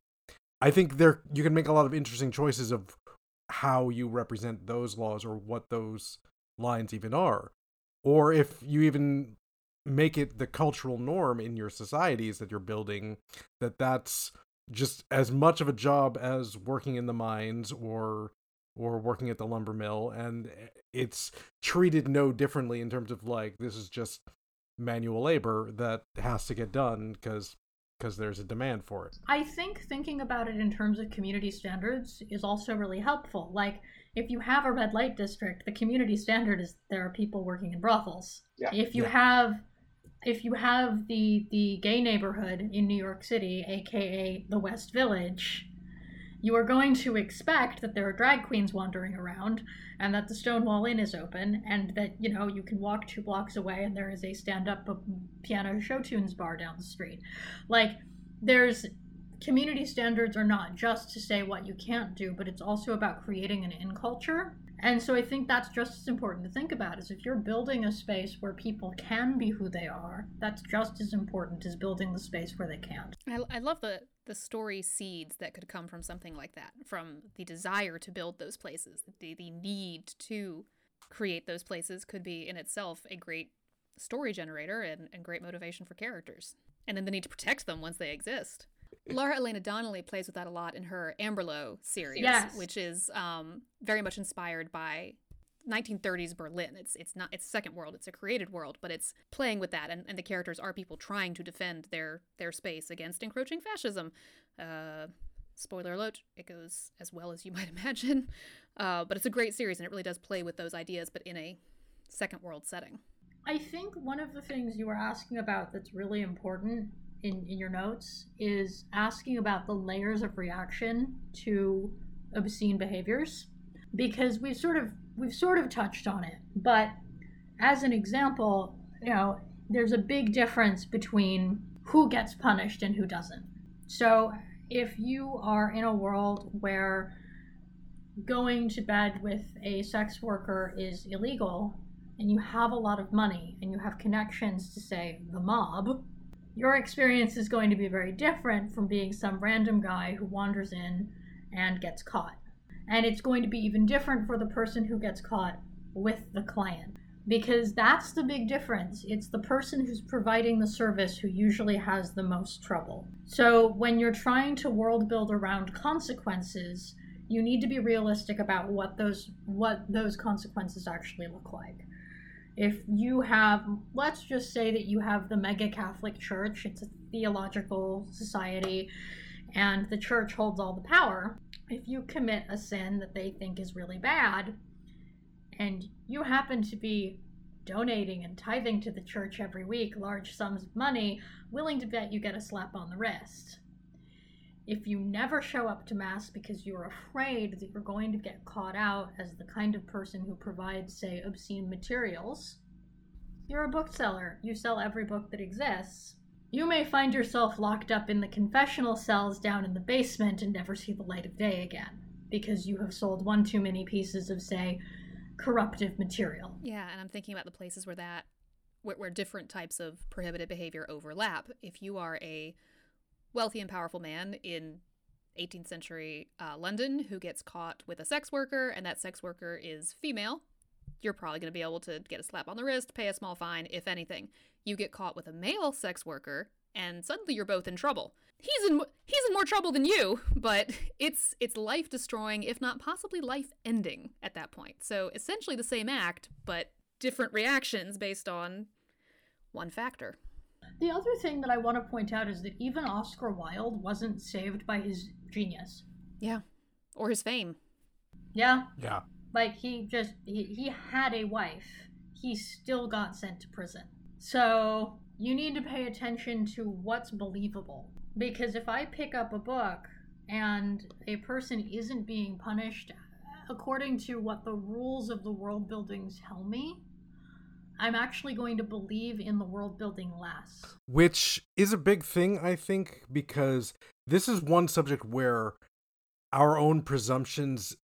[SPEAKER 2] I think there you can make a lot of interesting choices of how you represent those laws or what those lines even are, or if you even make it the cultural norm in your societies that you're building that that's just as much of a job as working in the mines or or working at the lumber mill and eh, it's treated no differently in terms of like this is just manual labor that has to get done because because there's a demand for it
[SPEAKER 3] I think thinking about it in terms of community standards is also really helpful. Like, if you have a red light district, the community standard is there are people working in brothels.
[SPEAKER 4] Yeah.
[SPEAKER 3] If you
[SPEAKER 2] Yeah.
[SPEAKER 3] have if you have the the gay neighborhood in New York City, aka the West Village, you are going to expect that there are drag queens wandering around and that the Stonewall Inn is open and that, you know, you can walk two blocks away and there is a stand-up uh, piano show tunes bar down the street. Like there's community standards are not just to say what you can't do, but it's also about creating an in culture. And so I think that's just as important to think about is if you're building a space where people can be who they are, that's just as important as building the space where they can't.
[SPEAKER 1] I, I love the the story seeds that could come from something like that, from the desire to build those places, the the need to create those places could be in itself a great story generator and, and great motivation for characters. And then the need to protect them once they exist. Lara Elena Donnelly plays with that a lot in her Amberlough series,
[SPEAKER 3] Yes.
[SPEAKER 1] which is um, very much inspired by 1930s Berlin. It's it's not it's second world. It's a created world, but it's playing with that, and, and the characters are people trying to defend their their space against encroaching fascism. Uh, spoiler alert: it goes as well as you might imagine. Uh, but it's a great series, and it really does play with those ideas, but in a second world setting.
[SPEAKER 3] I think one of the things you were asking about that's really important in, in your notes is asking about the layers of reaction to obscene behaviors because we've sort of we've sort of touched on it. But as an example you know there's a big difference between who gets punished and who doesn't. So if you are in a world where going to bed with a sex worker is illegal and you have a lot of money and you have connections to say the mob your experience is going to be very different from being some random guy who wanders in and gets caught. And it's going to be even different for the person who gets caught with the client because that's the big difference. It's the person who's providing the service who usually has the most trouble. So when you're trying to world build around consequences you need to be realistic about what those what those consequences actually look like if you have let's just say that you have the mega catholic church it's a theological society and the church holds all the power if you commit a sin that they think is really bad and you happen to be donating and tithing to the church every week large sums of money willing to bet you get a slap on the wrist if you never show up to mass because you're afraid that you're going to get caught out as the kind of person who provides say obscene materials you're a bookseller. You sell every book that exists. You may find yourself locked up in the confessional cells down in the basement and never see the light of day again because you have sold one too many pieces of say corruptive material.
[SPEAKER 1] Yeah, and I'm thinking about the places where that where, different types of prohibited behavior overlap. If you are a wealthy and powerful man in 18th century uh, London who gets caught with a sex worker and that sex worker is female, you're probably going to be able to get a slap on the wrist, pay a small fine, if anything. You get caught with a male sex worker and suddenly you're both in trouble. He's in he's in more trouble than you, but it's it's life destroying, if not possibly life ending at that point. So essentially the same act, but different reactions based on one factor.
[SPEAKER 3] The other thing that i want to point out is that even oscar wilde wasn't saved by his genius
[SPEAKER 1] Yeah. Or his fame.
[SPEAKER 3] yeah
[SPEAKER 2] Yeah.
[SPEAKER 3] like he just he, he had a wife he still got sent to prison so you need to pay attention to what's believable because if i pick up a book and a person isn't being punished according to what the rules of the world building tell me i'm actually going to believe in the world building less.
[SPEAKER 2] Which is a big thing i think because this is one subject where our own presumptions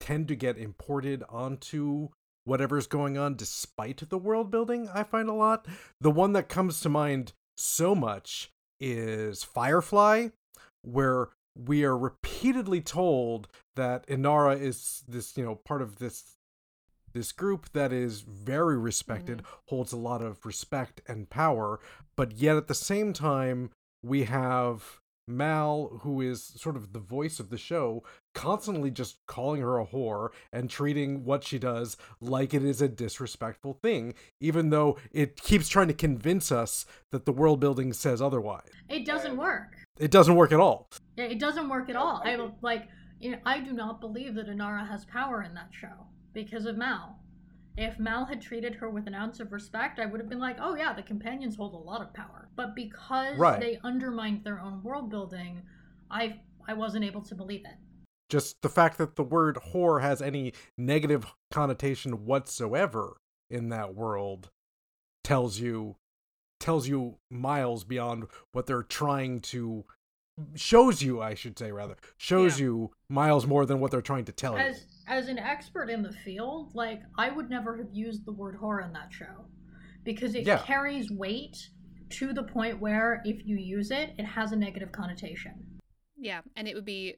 [SPEAKER 2] tend to get imported onto whatever's going on despite the world building i find a lot. The one that comes to mind so much is firefly where we are repeatedly told that inara is this you know part of this this group that is very respected, mm-hmm. holds a lot of respect and power, but yet at the same time, we have Mal, who is sort of the voice of the show, constantly just calling her a whore and treating what she does like it is a disrespectful thing, even though it keeps trying to convince us that the world building says otherwise.
[SPEAKER 3] it doesn't work
[SPEAKER 2] It doesn't work at all.
[SPEAKER 3] Yeah, it doesn't work at all. I like, you know, I do not believe that Inara has power in that show because of Mal. If Mal had treated her with an ounce of respect, I would have been like, oh yeah, the companions hold a lot of power. But because
[SPEAKER 2] Right.
[SPEAKER 3] they undermined their own world building, I I wasn't able to believe it.
[SPEAKER 2] Just the fact that the word whore has any negative connotation whatsoever in that world tells you tells you miles beyond what they're trying to shows you, I should say rather, shows
[SPEAKER 1] Yeah.
[SPEAKER 2] you miles more than what they're trying to tell you.
[SPEAKER 3] As as an expert in the field, like I would never have used the word horror in that show because it
[SPEAKER 2] Yeah.
[SPEAKER 3] carries weight to the point where if you use it, it has a negative connotation.
[SPEAKER 1] Yeah, and it would be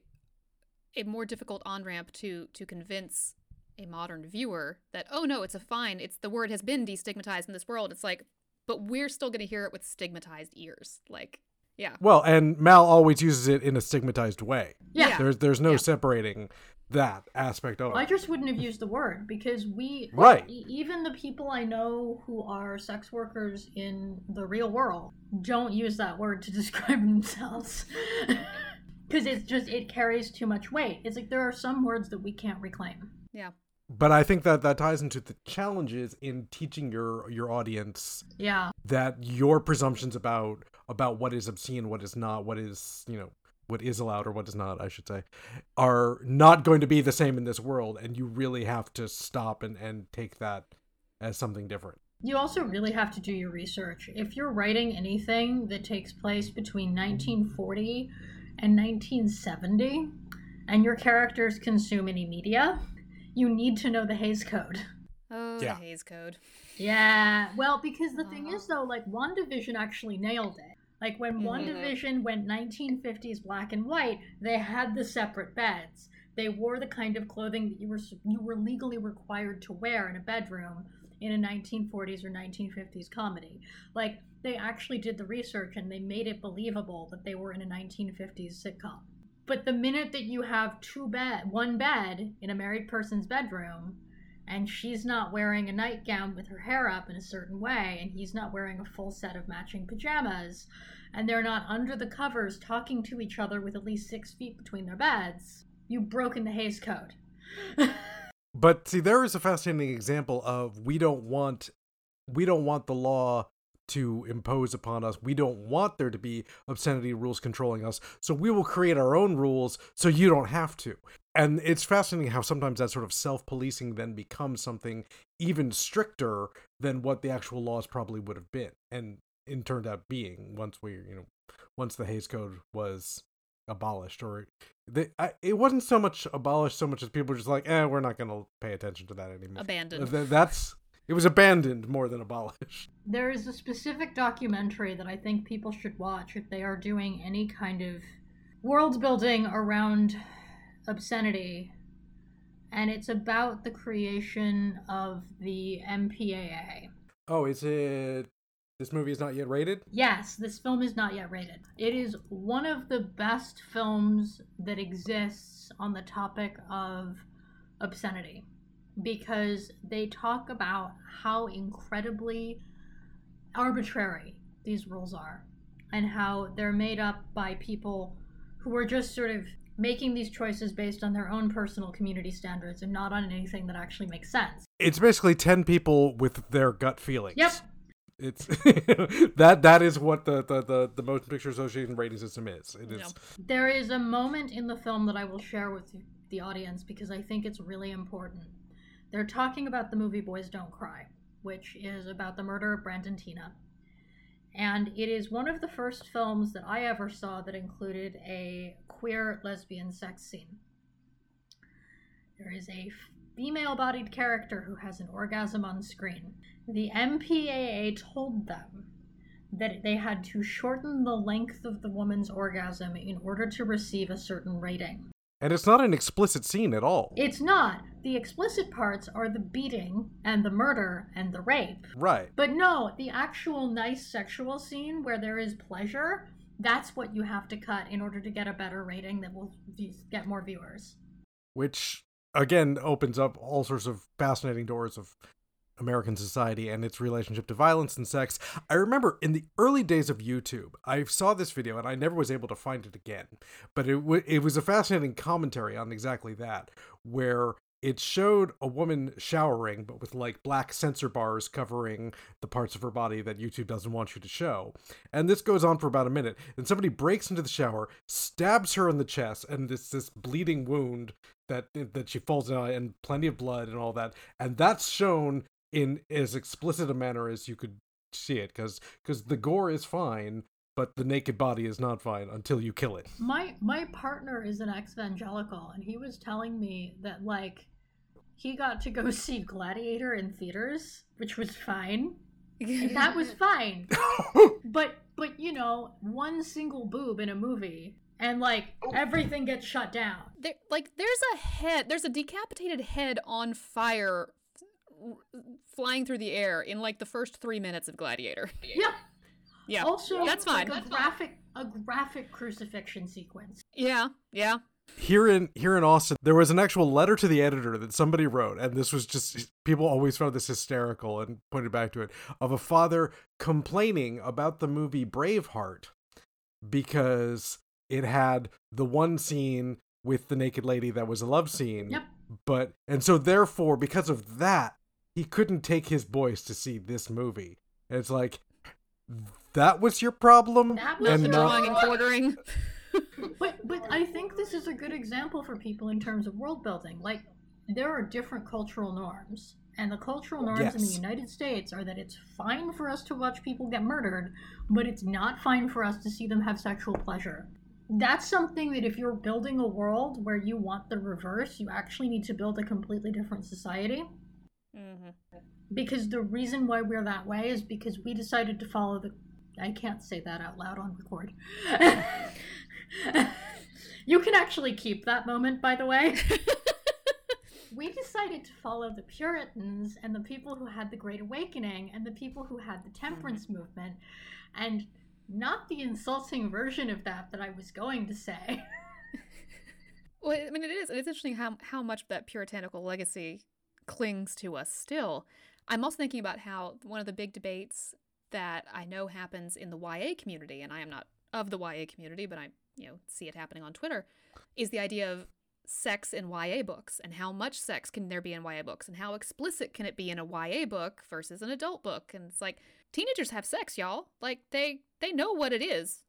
[SPEAKER 1] a more difficult on ramp to to convince a modern viewer that oh no, it's a fine. It's the word has been destigmatized in this world. It's like, but we're still going to hear it with stigmatized ears. Like, yeah,
[SPEAKER 2] Well, and Mal always uses it in a stigmatized way.
[SPEAKER 3] Yeah.
[SPEAKER 1] Yeah.
[SPEAKER 2] There's there's no
[SPEAKER 1] Yeah.
[SPEAKER 2] separating that aspect of
[SPEAKER 3] I just wouldn't have used the word because we,
[SPEAKER 2] Right.
[SPEAKER 3] even the people I know who are sex workers in the real world, don't use that word to describe themselves. Because it's just, it carries too much weight. It's like there are some words that we can't reclaim.
[SPEAKER 1] yeah,
[SPEAKER 2] But I think that that ties into the challenges in teaching your your audience
[SPEAKER 3] Yeah.
[SPEAKER 2] that your presumptions about about what is obscene, what is not, what is you know what is allowed or what is not, I should say, are not going to be the same in this world, and you really have to stop and and take that as something different.
[SPEAKER 3] You also really have to do your research. If you're writing anything that takes place between 1940 and 1970, and your characters consume any media, you need to know the Hays Code.
[SPEAKER 1] oh,
[SPEAKER 2] Yeah.
[SPEAKER 1] the Hays Code.
[SPEAKER 3] Yeah, well, because the thing
[SPEAKER 1] Uh-huh.
[SPEAKER 3] is, though, like, WandaVision actually nailed it. Like, when
[SPEAKER 1] Mhm.
[SPEAKER 3] WandaVision went 1950s black and white, they had the separate beds. They wore the kind of clothing that you were you were legally required to wear in a bedroom in a 1940s or 1950s comedy. Like, they actually did the research and they made it believable that they were in a 1950s sitcom. But the minute that you have two bed, one bed in a married person's bedroom, and she's not wearing a nightgown with her hair up in a certain way, and he's not wearing a full set of matching pajamas, and they're not under the covers talking to each other with at least six feet between their beds, you've broken the Hays Code.
[SPEAKER 2] But see, there is a fascinating example of we don't want we don't want the law to impose upon us. We don't want there to be obscenity rules controlling us. So we will create our own rules so you don't have to. And it's fascinating how sometimes that sort of self-policing then becomes something even stricter than what the actual laws probably would have been. And in turned out being once we, you know, once the Hays Code was abolished or they, I, it wasn't so much abolished so much as people were just like eh we're not going to pay attention to that anymore
[SPEAKER 1] Abandoned.
[SPEAKER 2] Th- that's it was abandoned more than abolished
[SPEAKER 3] There is a specific documentary that I think people should watch if they are doing any kind of world building around obscenity. And it's about the creation of the MPAA.
[SPEAKER 2] oh is it this movie is not yet rated
[SPEAKER 3] Yes, this film is not yet rated. It is one of the best films that exists on the topic of obscenity because they talk about how incredibly arbitrary these rules are and how they're made up by people who are just sort of making these choices based on their own personal community standards and not on anything that actually makes sense.
[SPEAKER 2] it's basically 10 people with their gut feelings
[SPEAKER 3] Yep.
[SPEAKER 2] it's that that is what the the the, the motion picture association rating system is it is.
[SPEAKER 3] There is a moment in the film that I will share with the audience because I think it's really important. They're talking about the movie Boys Don't Cry, which is about the murder of Brandon Teena. And it is one of the first films that I ever saw that included a queer lesbian sex scene. There is a female bodied character who has an orgasm on screen. The MPAA told them that they had to shorten the length of the woman's orgasm in order to receive a certain rating.
[SPEAKER 2] And it's not an explicit scene at all
[SPEAKER 3] It's not. The explicit parts are the beating and the murder and the rape.
[SPEAKER 2] right
[SPEAKER 3] But no, the actual nice sexual scene where there is pleasure, that's what you have to cut in order to get a better rating that will get more viewers.
[SPEAKER 2] which again opens up all sorts of fascinating doors of American society and its relationship to violence and sex. I remember in the early days of YouTube, I saw this video and I never was able to find it again. But it w- it was a fascinating commentary on exactly that, where it showed a woman showering, but with like black censor bars covering the parts of her body that YouTube doesn't want you to show. And this goes on for about a minute. And somebody breaks into the shower, stabs her in the chest, and it's this bleeding wound that that she falls down and plenty of blood and all that. And that's shown in as explicit a manner as you could see it, because because the gore is fine, but the naked body is not fine until you kill it.
[SPEAKER 3] My my partner is an ex-evangelical, and he was telling me that like he got to go see Gladiator in theaters, which was fine. And that was fine. but but you know, one single boob in a movie and like oh. everything gets shut down.
[SPEAKER 1] There, like there's a head, there's a decapitated head on fire r- flying through the air in like the first 3 minutes of Gladiator.
[SPEAKER 3] Yeah.
[SPEAKER 1] Yeah.
[SPEAKER 3] Also,
[SPEAKER 1] that's fine.
[SPEAKER 3] Like a graphic a graphic crucifixion sequence.
[SPEAKER 1] Yeah. Yeah.
[SPEAKER 2] here in here in Austin, there was an actual letter to the editor that somebody wrote, and this was just people always found this hysterical and pointed back to it of a father complaining about the movie Braveheart because it had the one scene with the naked lady that was a love scene.
[SPEAKER 3] Yep.
[SPEAKER 2] But and so therefore, because of that, he couldn't take his boys to see this movie. And it's like that was your problem,
[SPEAKER 3] That was
[SPEAKER 2] and
[SPEAKER 3] the
[SPEAKER 2] not
[SPEAKER 1] Drawing and quartering.
[SPEAKER 3] But but I think this is a good example for people in terms of world building. Like there are different cultural norms. And the cultural norms in the United States are that it's fine for us to watch people get murdered, but it's not fine for us to see them have sexual pleasure. That's something that if you're building a world where you want the reverse, you actually need to build a completely different society.
[SPEAKER 1] Mhm.
[SPEAKER 3] Because the reason why we're that way is because we decided to follow the. I can't say that out loud on record. you can actually keep that moment, by the way. we decided to follow the Puritans and the people who had the Great Awakening and the people who had the temperance movement, and not the insulting version of that that I was going to say.
[SPEAKER 1] Well, I mean, it is. It's interesting how how much that puritanical legacy clings to us still. I'm also thinking about how one of the big debates that I know happens in the YA community, and I am not of the YA community, but I you know see it happening on Twitter, is the idea of sex in YA books and how much sex can there be in YA books and how explicit can it be in a YA book versus an adult book. And it's like teenagers have sex y'all. Like they they know what it is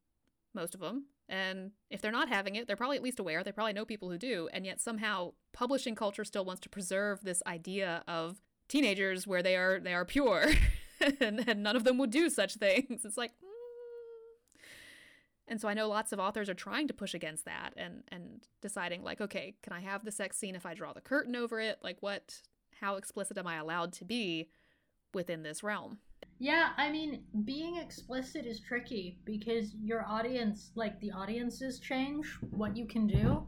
[SPEAKER 1] most of them and if they're not having it they're probably at least aware they probably know people who do and yet somehow publishing culture still wants to preserve this idea of teenagers where they are they are pure and, and none of them would do such things. It's like mm. and so i know lots of authors are trying to push against that and and deciding like okay can i have the sex scene if i draw the curtain over it? Like what how explicit am i allowed to be within this realm
[SPEAKER 3] Yeah, I mean, being explicit is tricky because your audience, like the audiences change what you can do.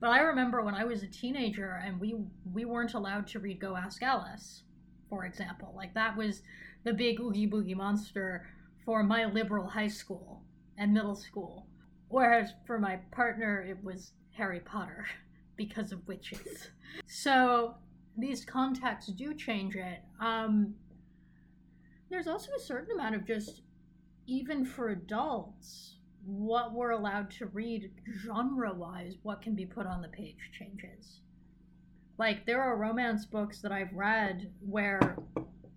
[SPEAKER 3] But I remember when I was a teenager and we we weren't allowed to read Go Ask Alice, for example. Like that was the big oogie boogie monster for my liberal high school and middle school. Whereas for my partner it was Harry Potter because of witches. So these contexts do change it. Um there's also a certain amount of just even for adults what we're allowed to read genre wise what can be put on the page changes. Like there are romance books that i've read where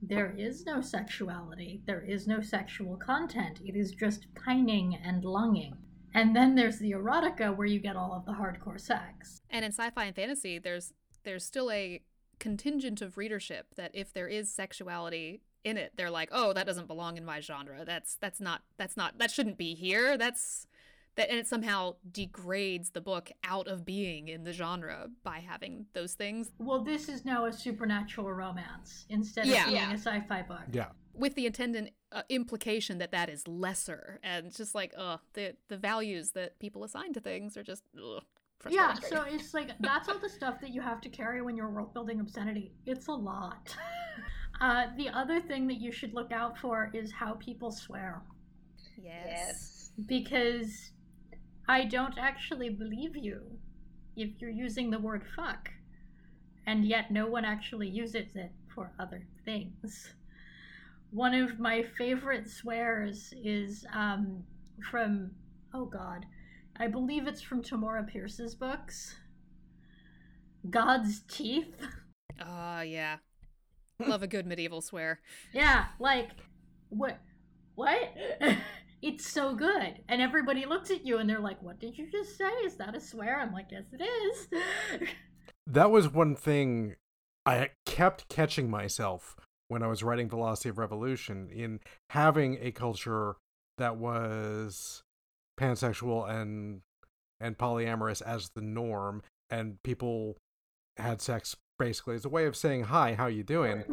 [SPEAKER 3] there is no sexuality there is no sexual content it is just pining and longing and then there's the erotica where you get all of the hardcore sex.
[SPEAKER 1] And in sci-fi and fantasy, there's there's still a contingent of readership that if there is sexuality in it, they're like, "Oh, that doesn't belong in my genre. That's that's not that's not that shouldn't be here. That's that and it somehow degrades the book out of being in the genre by having those things
[SPEAKER 3] well this is now a supernatural romance instead
[SPEAKER 1] Yeah.
[SPEAKER 3] of being
[SPEAKER 1] Yeah.
[SPEAKER 3] a sci-fi book
[SPEAKER 2] yeah.
[SPEAKER 1] with the attendant uh, implication that that is lesser and it's just like, uh, the the values that people assign to things are just ugh,
[SPEAKER 3] Yeah, so it's like that's all the stuff that you have to carry when you're world building obscenity. It's a lot. Uh, the other thing that you should look out for is how people swear.
[SPEAKER 1] yes.
[SPEAKER 3] Because I don't actually believe you if you're using the word fuck, and yet no one actually uses it for other things. One of my favorite swears is um, from, oh god, I believe it's from Tamora Pierce's books. God's teeth.
[SPEAKER 1] Ah, yeah. Love a good medieval swear.
[SPEAKER 3] Yeah, like what? What? it's so good, and everybody looks at you and they're like, "What did you just say? Is that a swear?" I'm like, "Yes, it is."
[SPEAKER 2] that was one thing I kept catching myself when I was writing Velocity of Revolution in having a culture that was pansexual and and polyamorous as the norm and people had sex basically as a way of saying hi how are you doing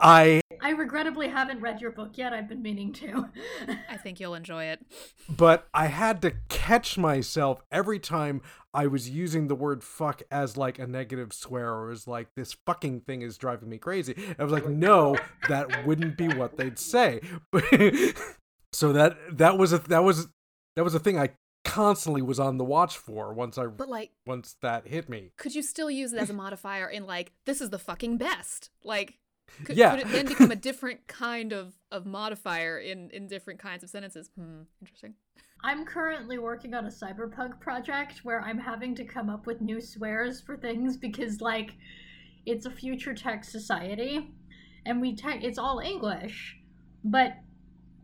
[SPEAKER 2] i
[SPEAKER 3] I regrettably haven't read your book yet. I've been meaning to.
[SPEAKER 1] I think you'll enjoy it.
[SPEAKER 2] but i had to catch myself every time i was using the word fuck as like a negative swear or was like this fucking thing is driving me crazy i was like no that wouldn't be what they'd say so that that was a that was that was a thing i constantly was on the watch for once i
[SPEAKER 1] But like,
[SPEAKER 2] once that hit me
[SPEAKER 1] could you still use it as a modifier in like, this is the fucking best? Like, could,
[SPEAKER 2] Yeah.
[SPEAKER 1] could it then become a different kind of, of modifier in, in different kinds of sentences? Hmm, interesting.
[SPEAKER 3] I'm currently working on a cyberpunk project where I'm having to come up with new swears for things because, like, it's a future tech society, and we tech it's all English, but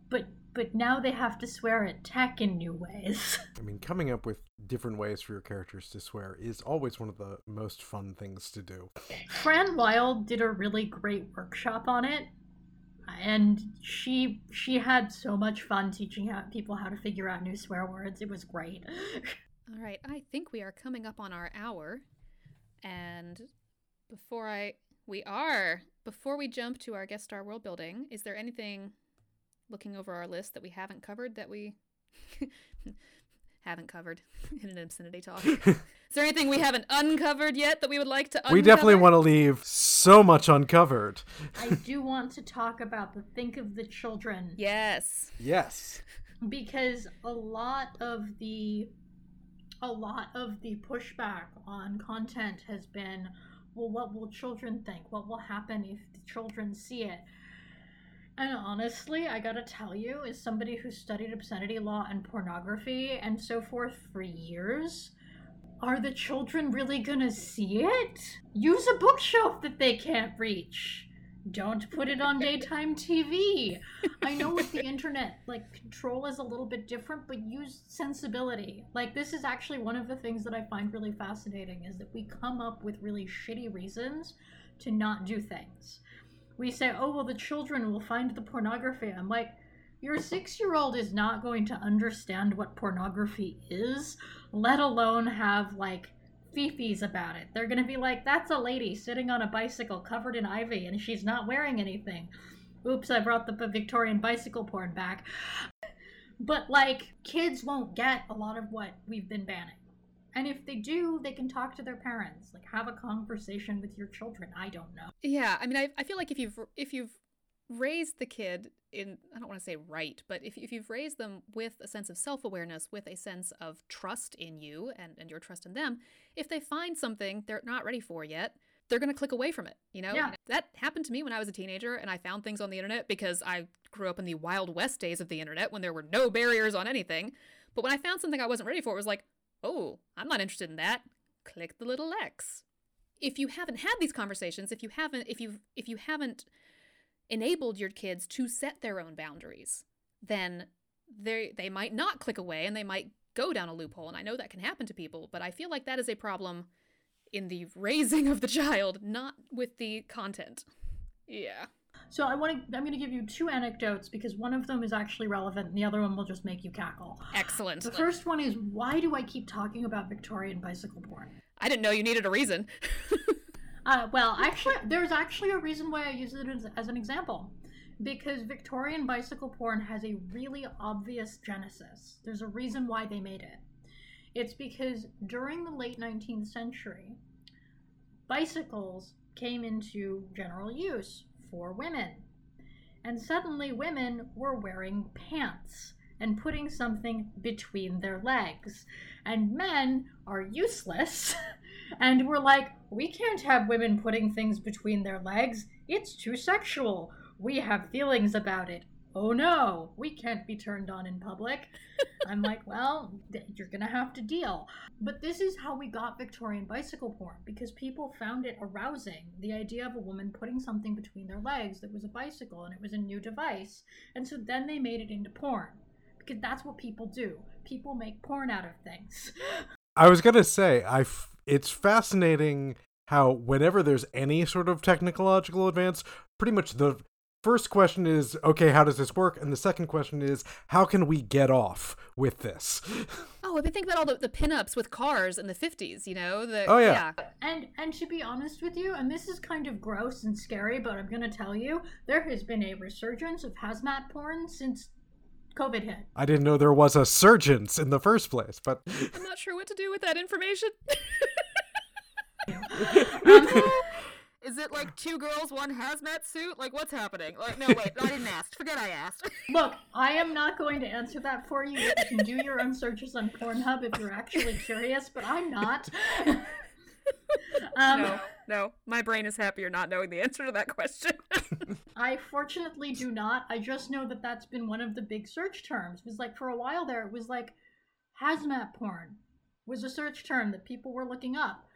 [SPEAKER 3] but but now they have to swear at tech in new ways.
[SPEAKER 2] I mean, coming up with different ways for your characters to swear is always one of the most fun things to do.
[SPEAKER 3] Fran Wilde did a really great workshop on it, and she she had so much fun teaching how, people how to figure out new swear words. It was great.
[SPEAKER 1] All right, I think we are coming up on our hour. And before I. We are. Before we jump to our guest star world building, is there anything looking over our list that we haven't covered that we. haven't covered in an obscenity talk? is there anything we haven't uncovered yet that we would like to uncover?
[SPEAKER 2] We definitely want to leave so much uncovered.
[SPEAKER 3] I do want to talk about the think of the children
[SPEAKER 1] Yes.
[SPEAKER 2] Yes.
[SPEAKER 3] because a lot of the a lot of the pushback on content has been well what will children think what will happen if the children see it and honestly i gotta tell you as somebody who studied obscenity law and pornography and so forth for years are the children really gonna see it use a bookshelf that they can't reach don't put it on daytime tv I know with the internet, like control is a little bit different, but use sensibility. Like this is actually one of the things that I find really fascinating is that we come up with really shitty reasons to not do things. We say, "Oh, well the children will find the pornography." I'm like, your 6-year-old is not going to understand what pornography is, let alone have like fifis about it. They're going to be like, "That's a lady sitting on a bicycle covered in ivy and she's not wearing anything." Oops, I brought the Victorian bicycle porn back. But like, kids won't get a lot of what we've been banning. And if they do, they can talk to their parents. Like, have a conversation with your children. I don't know.
[SPEAKER 1] Yeah, I mean, I, I feel like if you've if you've raised the kid in I don't want to say right, but if if you've raised them with a sense of self awareness, with a sense of trust in you and and your trust in them, if they find something they're not ready for yet, they're gonna click away from it. You know,
[SPEAKER 3] Yeah.
[SPEAKER 1] that happened to me when I was a teenager, and I found things on the internet because I grew up in the wild west days of the internet when there were no barriers on anything. But when I found something I wasn't ready for, it was like, oh, I'm not interested in that. Click the little X. If you haven't had these conversations if you haven't if you if you haven't enabled your kids to set their own boundaries then they they might not click away and they might go down a loophole and i know that can happen to people but i feel like that is a problem in the raising of the child not with the content. Yeah
[SPEAKER 3] So I want to. I'm going to give you two anecdotes because one of them is actually relevant, and the other one will just make you cackle.
[SPEAKER 1] excellent
[SPEAKER 3] The first one is why do I keep talking about Victorian bicycle porn?
[SPEAKER 1] i didn't know you needed a reason
[SPEAKER 3] Uh, well, actually, there's actually a reason why I use it as, as an example. Because Victorian bicycle porn has a really obvious genesis. There's a reason why they made it. It's because during the late 19th century, bicycles came into general use for women. And suddenly, women were wearing pants and putting something between their legs. And men are useless. and we're like, we can't have women putting things between their legs. It's too sexual. We have feelings about it. Oh no, we can't be turned on in public. I'm like, well, th- you're gonna have to deal. But this is how we got Victorian bicycle porn because people found it arousing. The idea of a woman putting something between their legs that was a bicycle and it was a new device. And so then they made it into porn because that's what people do. People make porn out of things.
[SPEAKER 2] I was gonna say, I f- it's fascinating how whenever there's any sort of technological advance, pretty much the first question is okay how does this work and the second question is how can we get off with this
[SPEAKER 1] Oh, I've been thinking about all the, the pinups with cars in the 50s, you know? The,
[SPEAKER 2] Oh, yeah.
[SPEAKER 3] And and to be honest with you, and this is kind of gross and scary, but I'm gonna tell you, there has been a resurgence of hazmat porn since COVID hit.
[SPEAKER 2] i didn't know there was a surgeons in the first place but
[SPEAKER 1] I'm not sure what to do with that information.
[SPEAKER 3] Um,
[SPEAKER 1] Is it like two girls, one hazmat suit? Like, what's happening? Like, no, wait, I didn't ask. Forget I asked.
[SPEAKER 3] Look, I am not going to answer that for you. You can do your own searches on Pornhub if you're actually curious, but I'm not. um,
[SPEAKER 1] no, no. My brain is happier not knowing the answer to that question.
[SPEAKER 3] I fortunately do not. I just know that that's been one of the big search terms. It was like for a while there, it was like hazmat porn was a search term that people were looking up.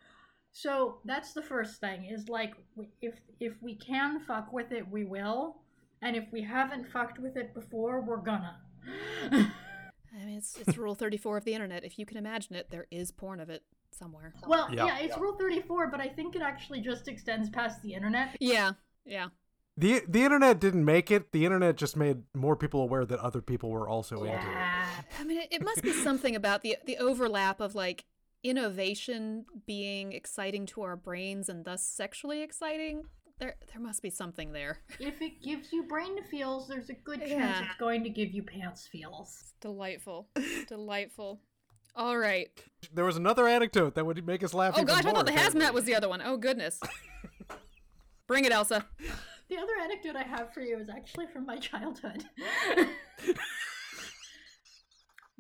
[SPEAKER 3] So that's the first thing is like if if we can fuck with it, we will, and if we haven't fucked with it before, we're gonna.
[SPEAKER 1] I mean, it's, it's rule 34 of the internet. If you can imagine it, there is porn of it somewhere.
[SPEAKER 3] well,
[SPEAKER 2] Yeah.
[SPEAKER 3] yeah, it's Rule Thirty Four, but I think it actually just extends past the internet.
[SPEAKER 1] Yeah, yeah.
[SPEAKER 2] the the internet didn't make it the internet just made more people aware that other people were also into it
[SPEAKER 3] Yeah.
[SPEAKER 1] I mean, it, it must be something about the the overlap of like innovation being exciting to our brains and thus sexually exciting. There, there must be something there.
[SPEAKER 3] If it gives you brain feels, there's a good chance
[SPEAKER 1] Yeah.
[SPEAKER 3] it's going to give you pants feels.
[SPEAKER 1] Delightful, delightful. All right.
[SPEAKER 2] there was another anecdote that would make us laugh
[SPEAKER 1] Oh
[SPEAKER 2] even
[SPEAKER 1] gosh, I thought the hazmat was the other one. Oh goodness. Bring it, Elsa.
[SPEAKER 3] The other anecdote I have for you is actually from my childhood.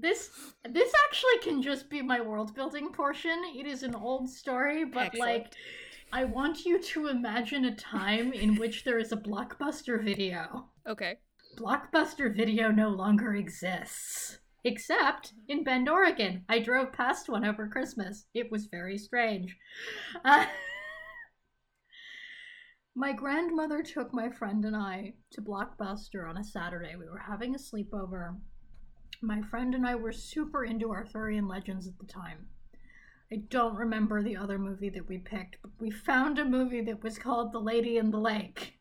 [SPEAKER 3] This this actually can just be my world building portion. It is an old story, but
[SPEAKER 1] Excellent.
[SPEAKER 3] like I want you to imagine a time in which there is a blockbuster video.
[SPEAKER 1] Okay.
[SPEAKER 3] Blockbuster video no longer exists. Except in Bend, Oregon. I drove past one over Christmas. It was very strange. Uh, my grandmother took my friend and I to Blockbuster on a Saturday. We were having a sleepover. My friend and I were super into Arthurian legends at the time. I don't remember the other movie that we picked, but we found a movie that was called The Lady in the Lake.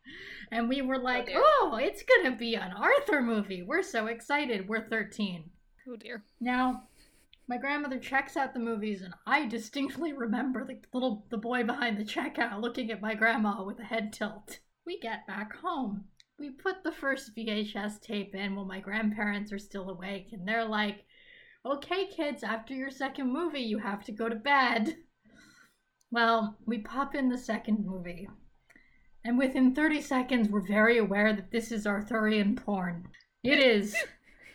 [SPEAKER 3] And we were like, oh,
[SPEAKER 1] dear.
[SPEAKER 3] oh, it's gonna be an Arthur movie. We're so excited. We're 13.
[SPEAKER 1] Oh dear.
[SPEAKER 3] Now, my grandmother checks out the movies, and I distinctly remember the little the boy behind the checkout looking at my grandma with a head tilt. We get back home. We put the first VHS tape in while my grandparents are still awake, and they're like, "Okay, kids, after your second movie, you have to go to bed." Well, we pop in the second movie, and within 30 seconds, we're very aware that this is Arthurian porn. It is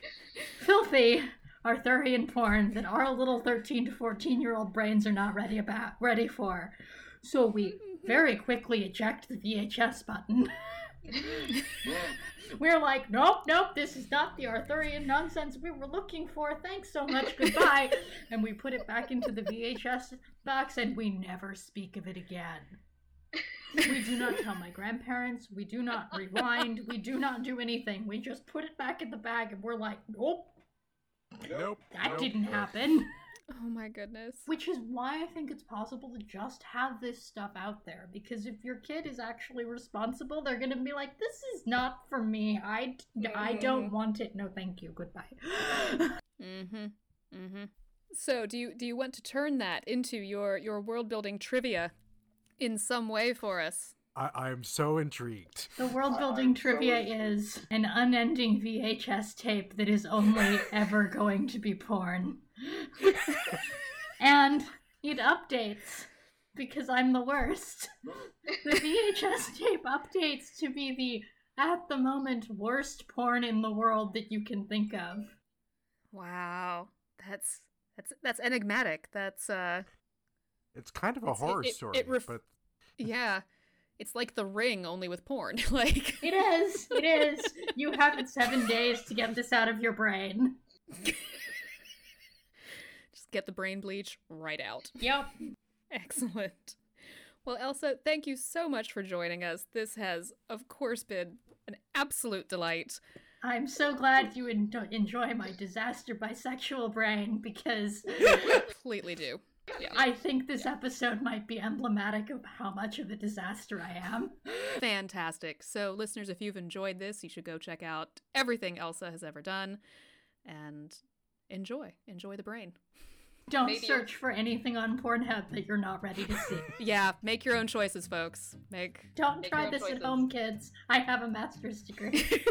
[SPEAKER 3] filthy Arthurian porn that our little 13 to 14 year old brains are not ready about ready for. So we very quickly eject the VHS button. We're like, nope, nope, this is not the Arthurian nonsense we were looking for. Thanks so much, goodbye. and we put it back into the VHS box and we never speak of it again. We do not tell my grandparents. We do not rewind. We do not do anything. We just put it back in the bag and we're like, nope,
[SPEAKER 2] nope
[SPEAKER 3] that
[SPEAKER 2] nope.
[SPEAKER 3] didn't happen.
[SPEAKER 1] Oh my goodness.
[SPEAKER 3] Which is why I think it's possible to just have this stuff out there. Because if your kid is actually responsible, they're going to be like, this is not for me. I, I don't want it. No, thank you. Goodbye.
[SPEAKER 1] Mm-hmm. Mm-hmm. So do you do you want to turn that into your your world building trivia in some way for us?
[SPEAKER 2] I, I'm so intrigued.
[SPEAKER 3] the world building trivia is an unending VHS tape that is only ever going to be porn. And it updates because I'm the worst. The VHS tape updates to be the at the moment worst porn in the world that you can think of.
[SPEAKER 1] Wow. That's that's that's enigmatic. That's uh
[SPEAKER 2] It's kind of a
[SPEAKER 1] It's- it-
[SPEAKER 2] horror
[SPEAKER 1] it-
[SPEAKER 2] story,
[SPEAKER 1] it ref-
[SPEAKER 2] but
[SPEAKER 1] yeah. It's like the ring only with porn. like
[SPEAKER 3] It is. It is. You have seven days to get this out of your brain.
[SPEAKER 1] get the brain bleach right out.
[SPEAKER 3] Yep.
[SPEAKER 1] Excellent. Well, Elsa, thank you so much for joining us. This has, of course, been an absolute delight.
[SPEAKER 3] I'm so glad you en- enjoy my disaster bisexual brain because
[SPEAKER 1] Completely do. Yeah.
[SPEAKER 3] I think this episode might be emblematic of how much of a disaster I am.
[SPEAKER 1] Fantastic. So, listeners, if you've enjoyed this, you should go check out everything Elsa has ever done and enjoy. Enjoy the brain.
[SPEAKER 3] Don't
[SPEAKER 4] Maybe-
[SPEAKER 3] search for anything on Pornhub that you're not ready to see.
[SPEAKER 1] Yeah, make your own choices, folks. Make
[SPEAKER 3] Don't
[SPEAKER 4] Make
[SPEAKER 3] try this
[SPEAKER 4] choices.
[SPEAKER 3] at home, kids. I have a master's degree.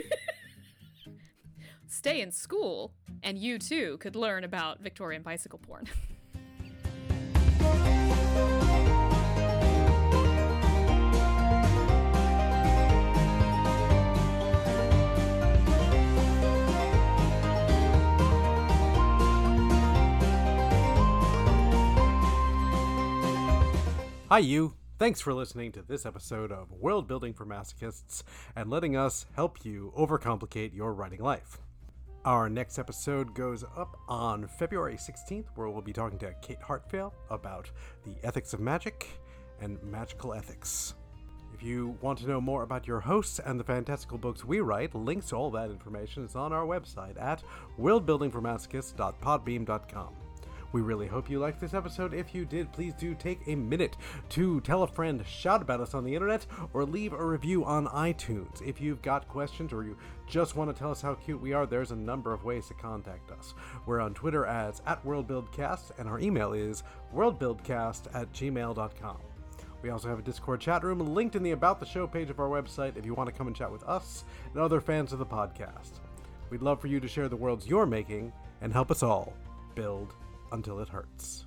[SPEAKER 1] stay in school, and you too could learn about Victorian bicycle porn.
[SPEAKER 2] Hi, you. Thanks for listening to this episode of World Building for Masochists and letting us help you overcomplicate your writing life. Our next episode goes up on February 16th, where we'll be talking to Kate Heartfield about the ethics of magic and magical ethics. If you want to know more about your hosts and the fantastical books we write, links to all that information is on our website at worldbuildingformasochists.podbean.com. We really hope you liked this episode. If you did, please do take a minute to tell a friend, shout about us on the internet, or leave a review on iTunes. If you've got questions or you just want to tell us how cute we are, there's a number of ways to contact us. We're on Twitter as at WorldBuildCast, and our email is worldbuildcast at gmail.com. We also have a Discord chat room linked in the About the Show page of our website if you want to come and chat with us and other fans of the podcast. We'd love for you to share the worlds you're making and help us all build until it hurts.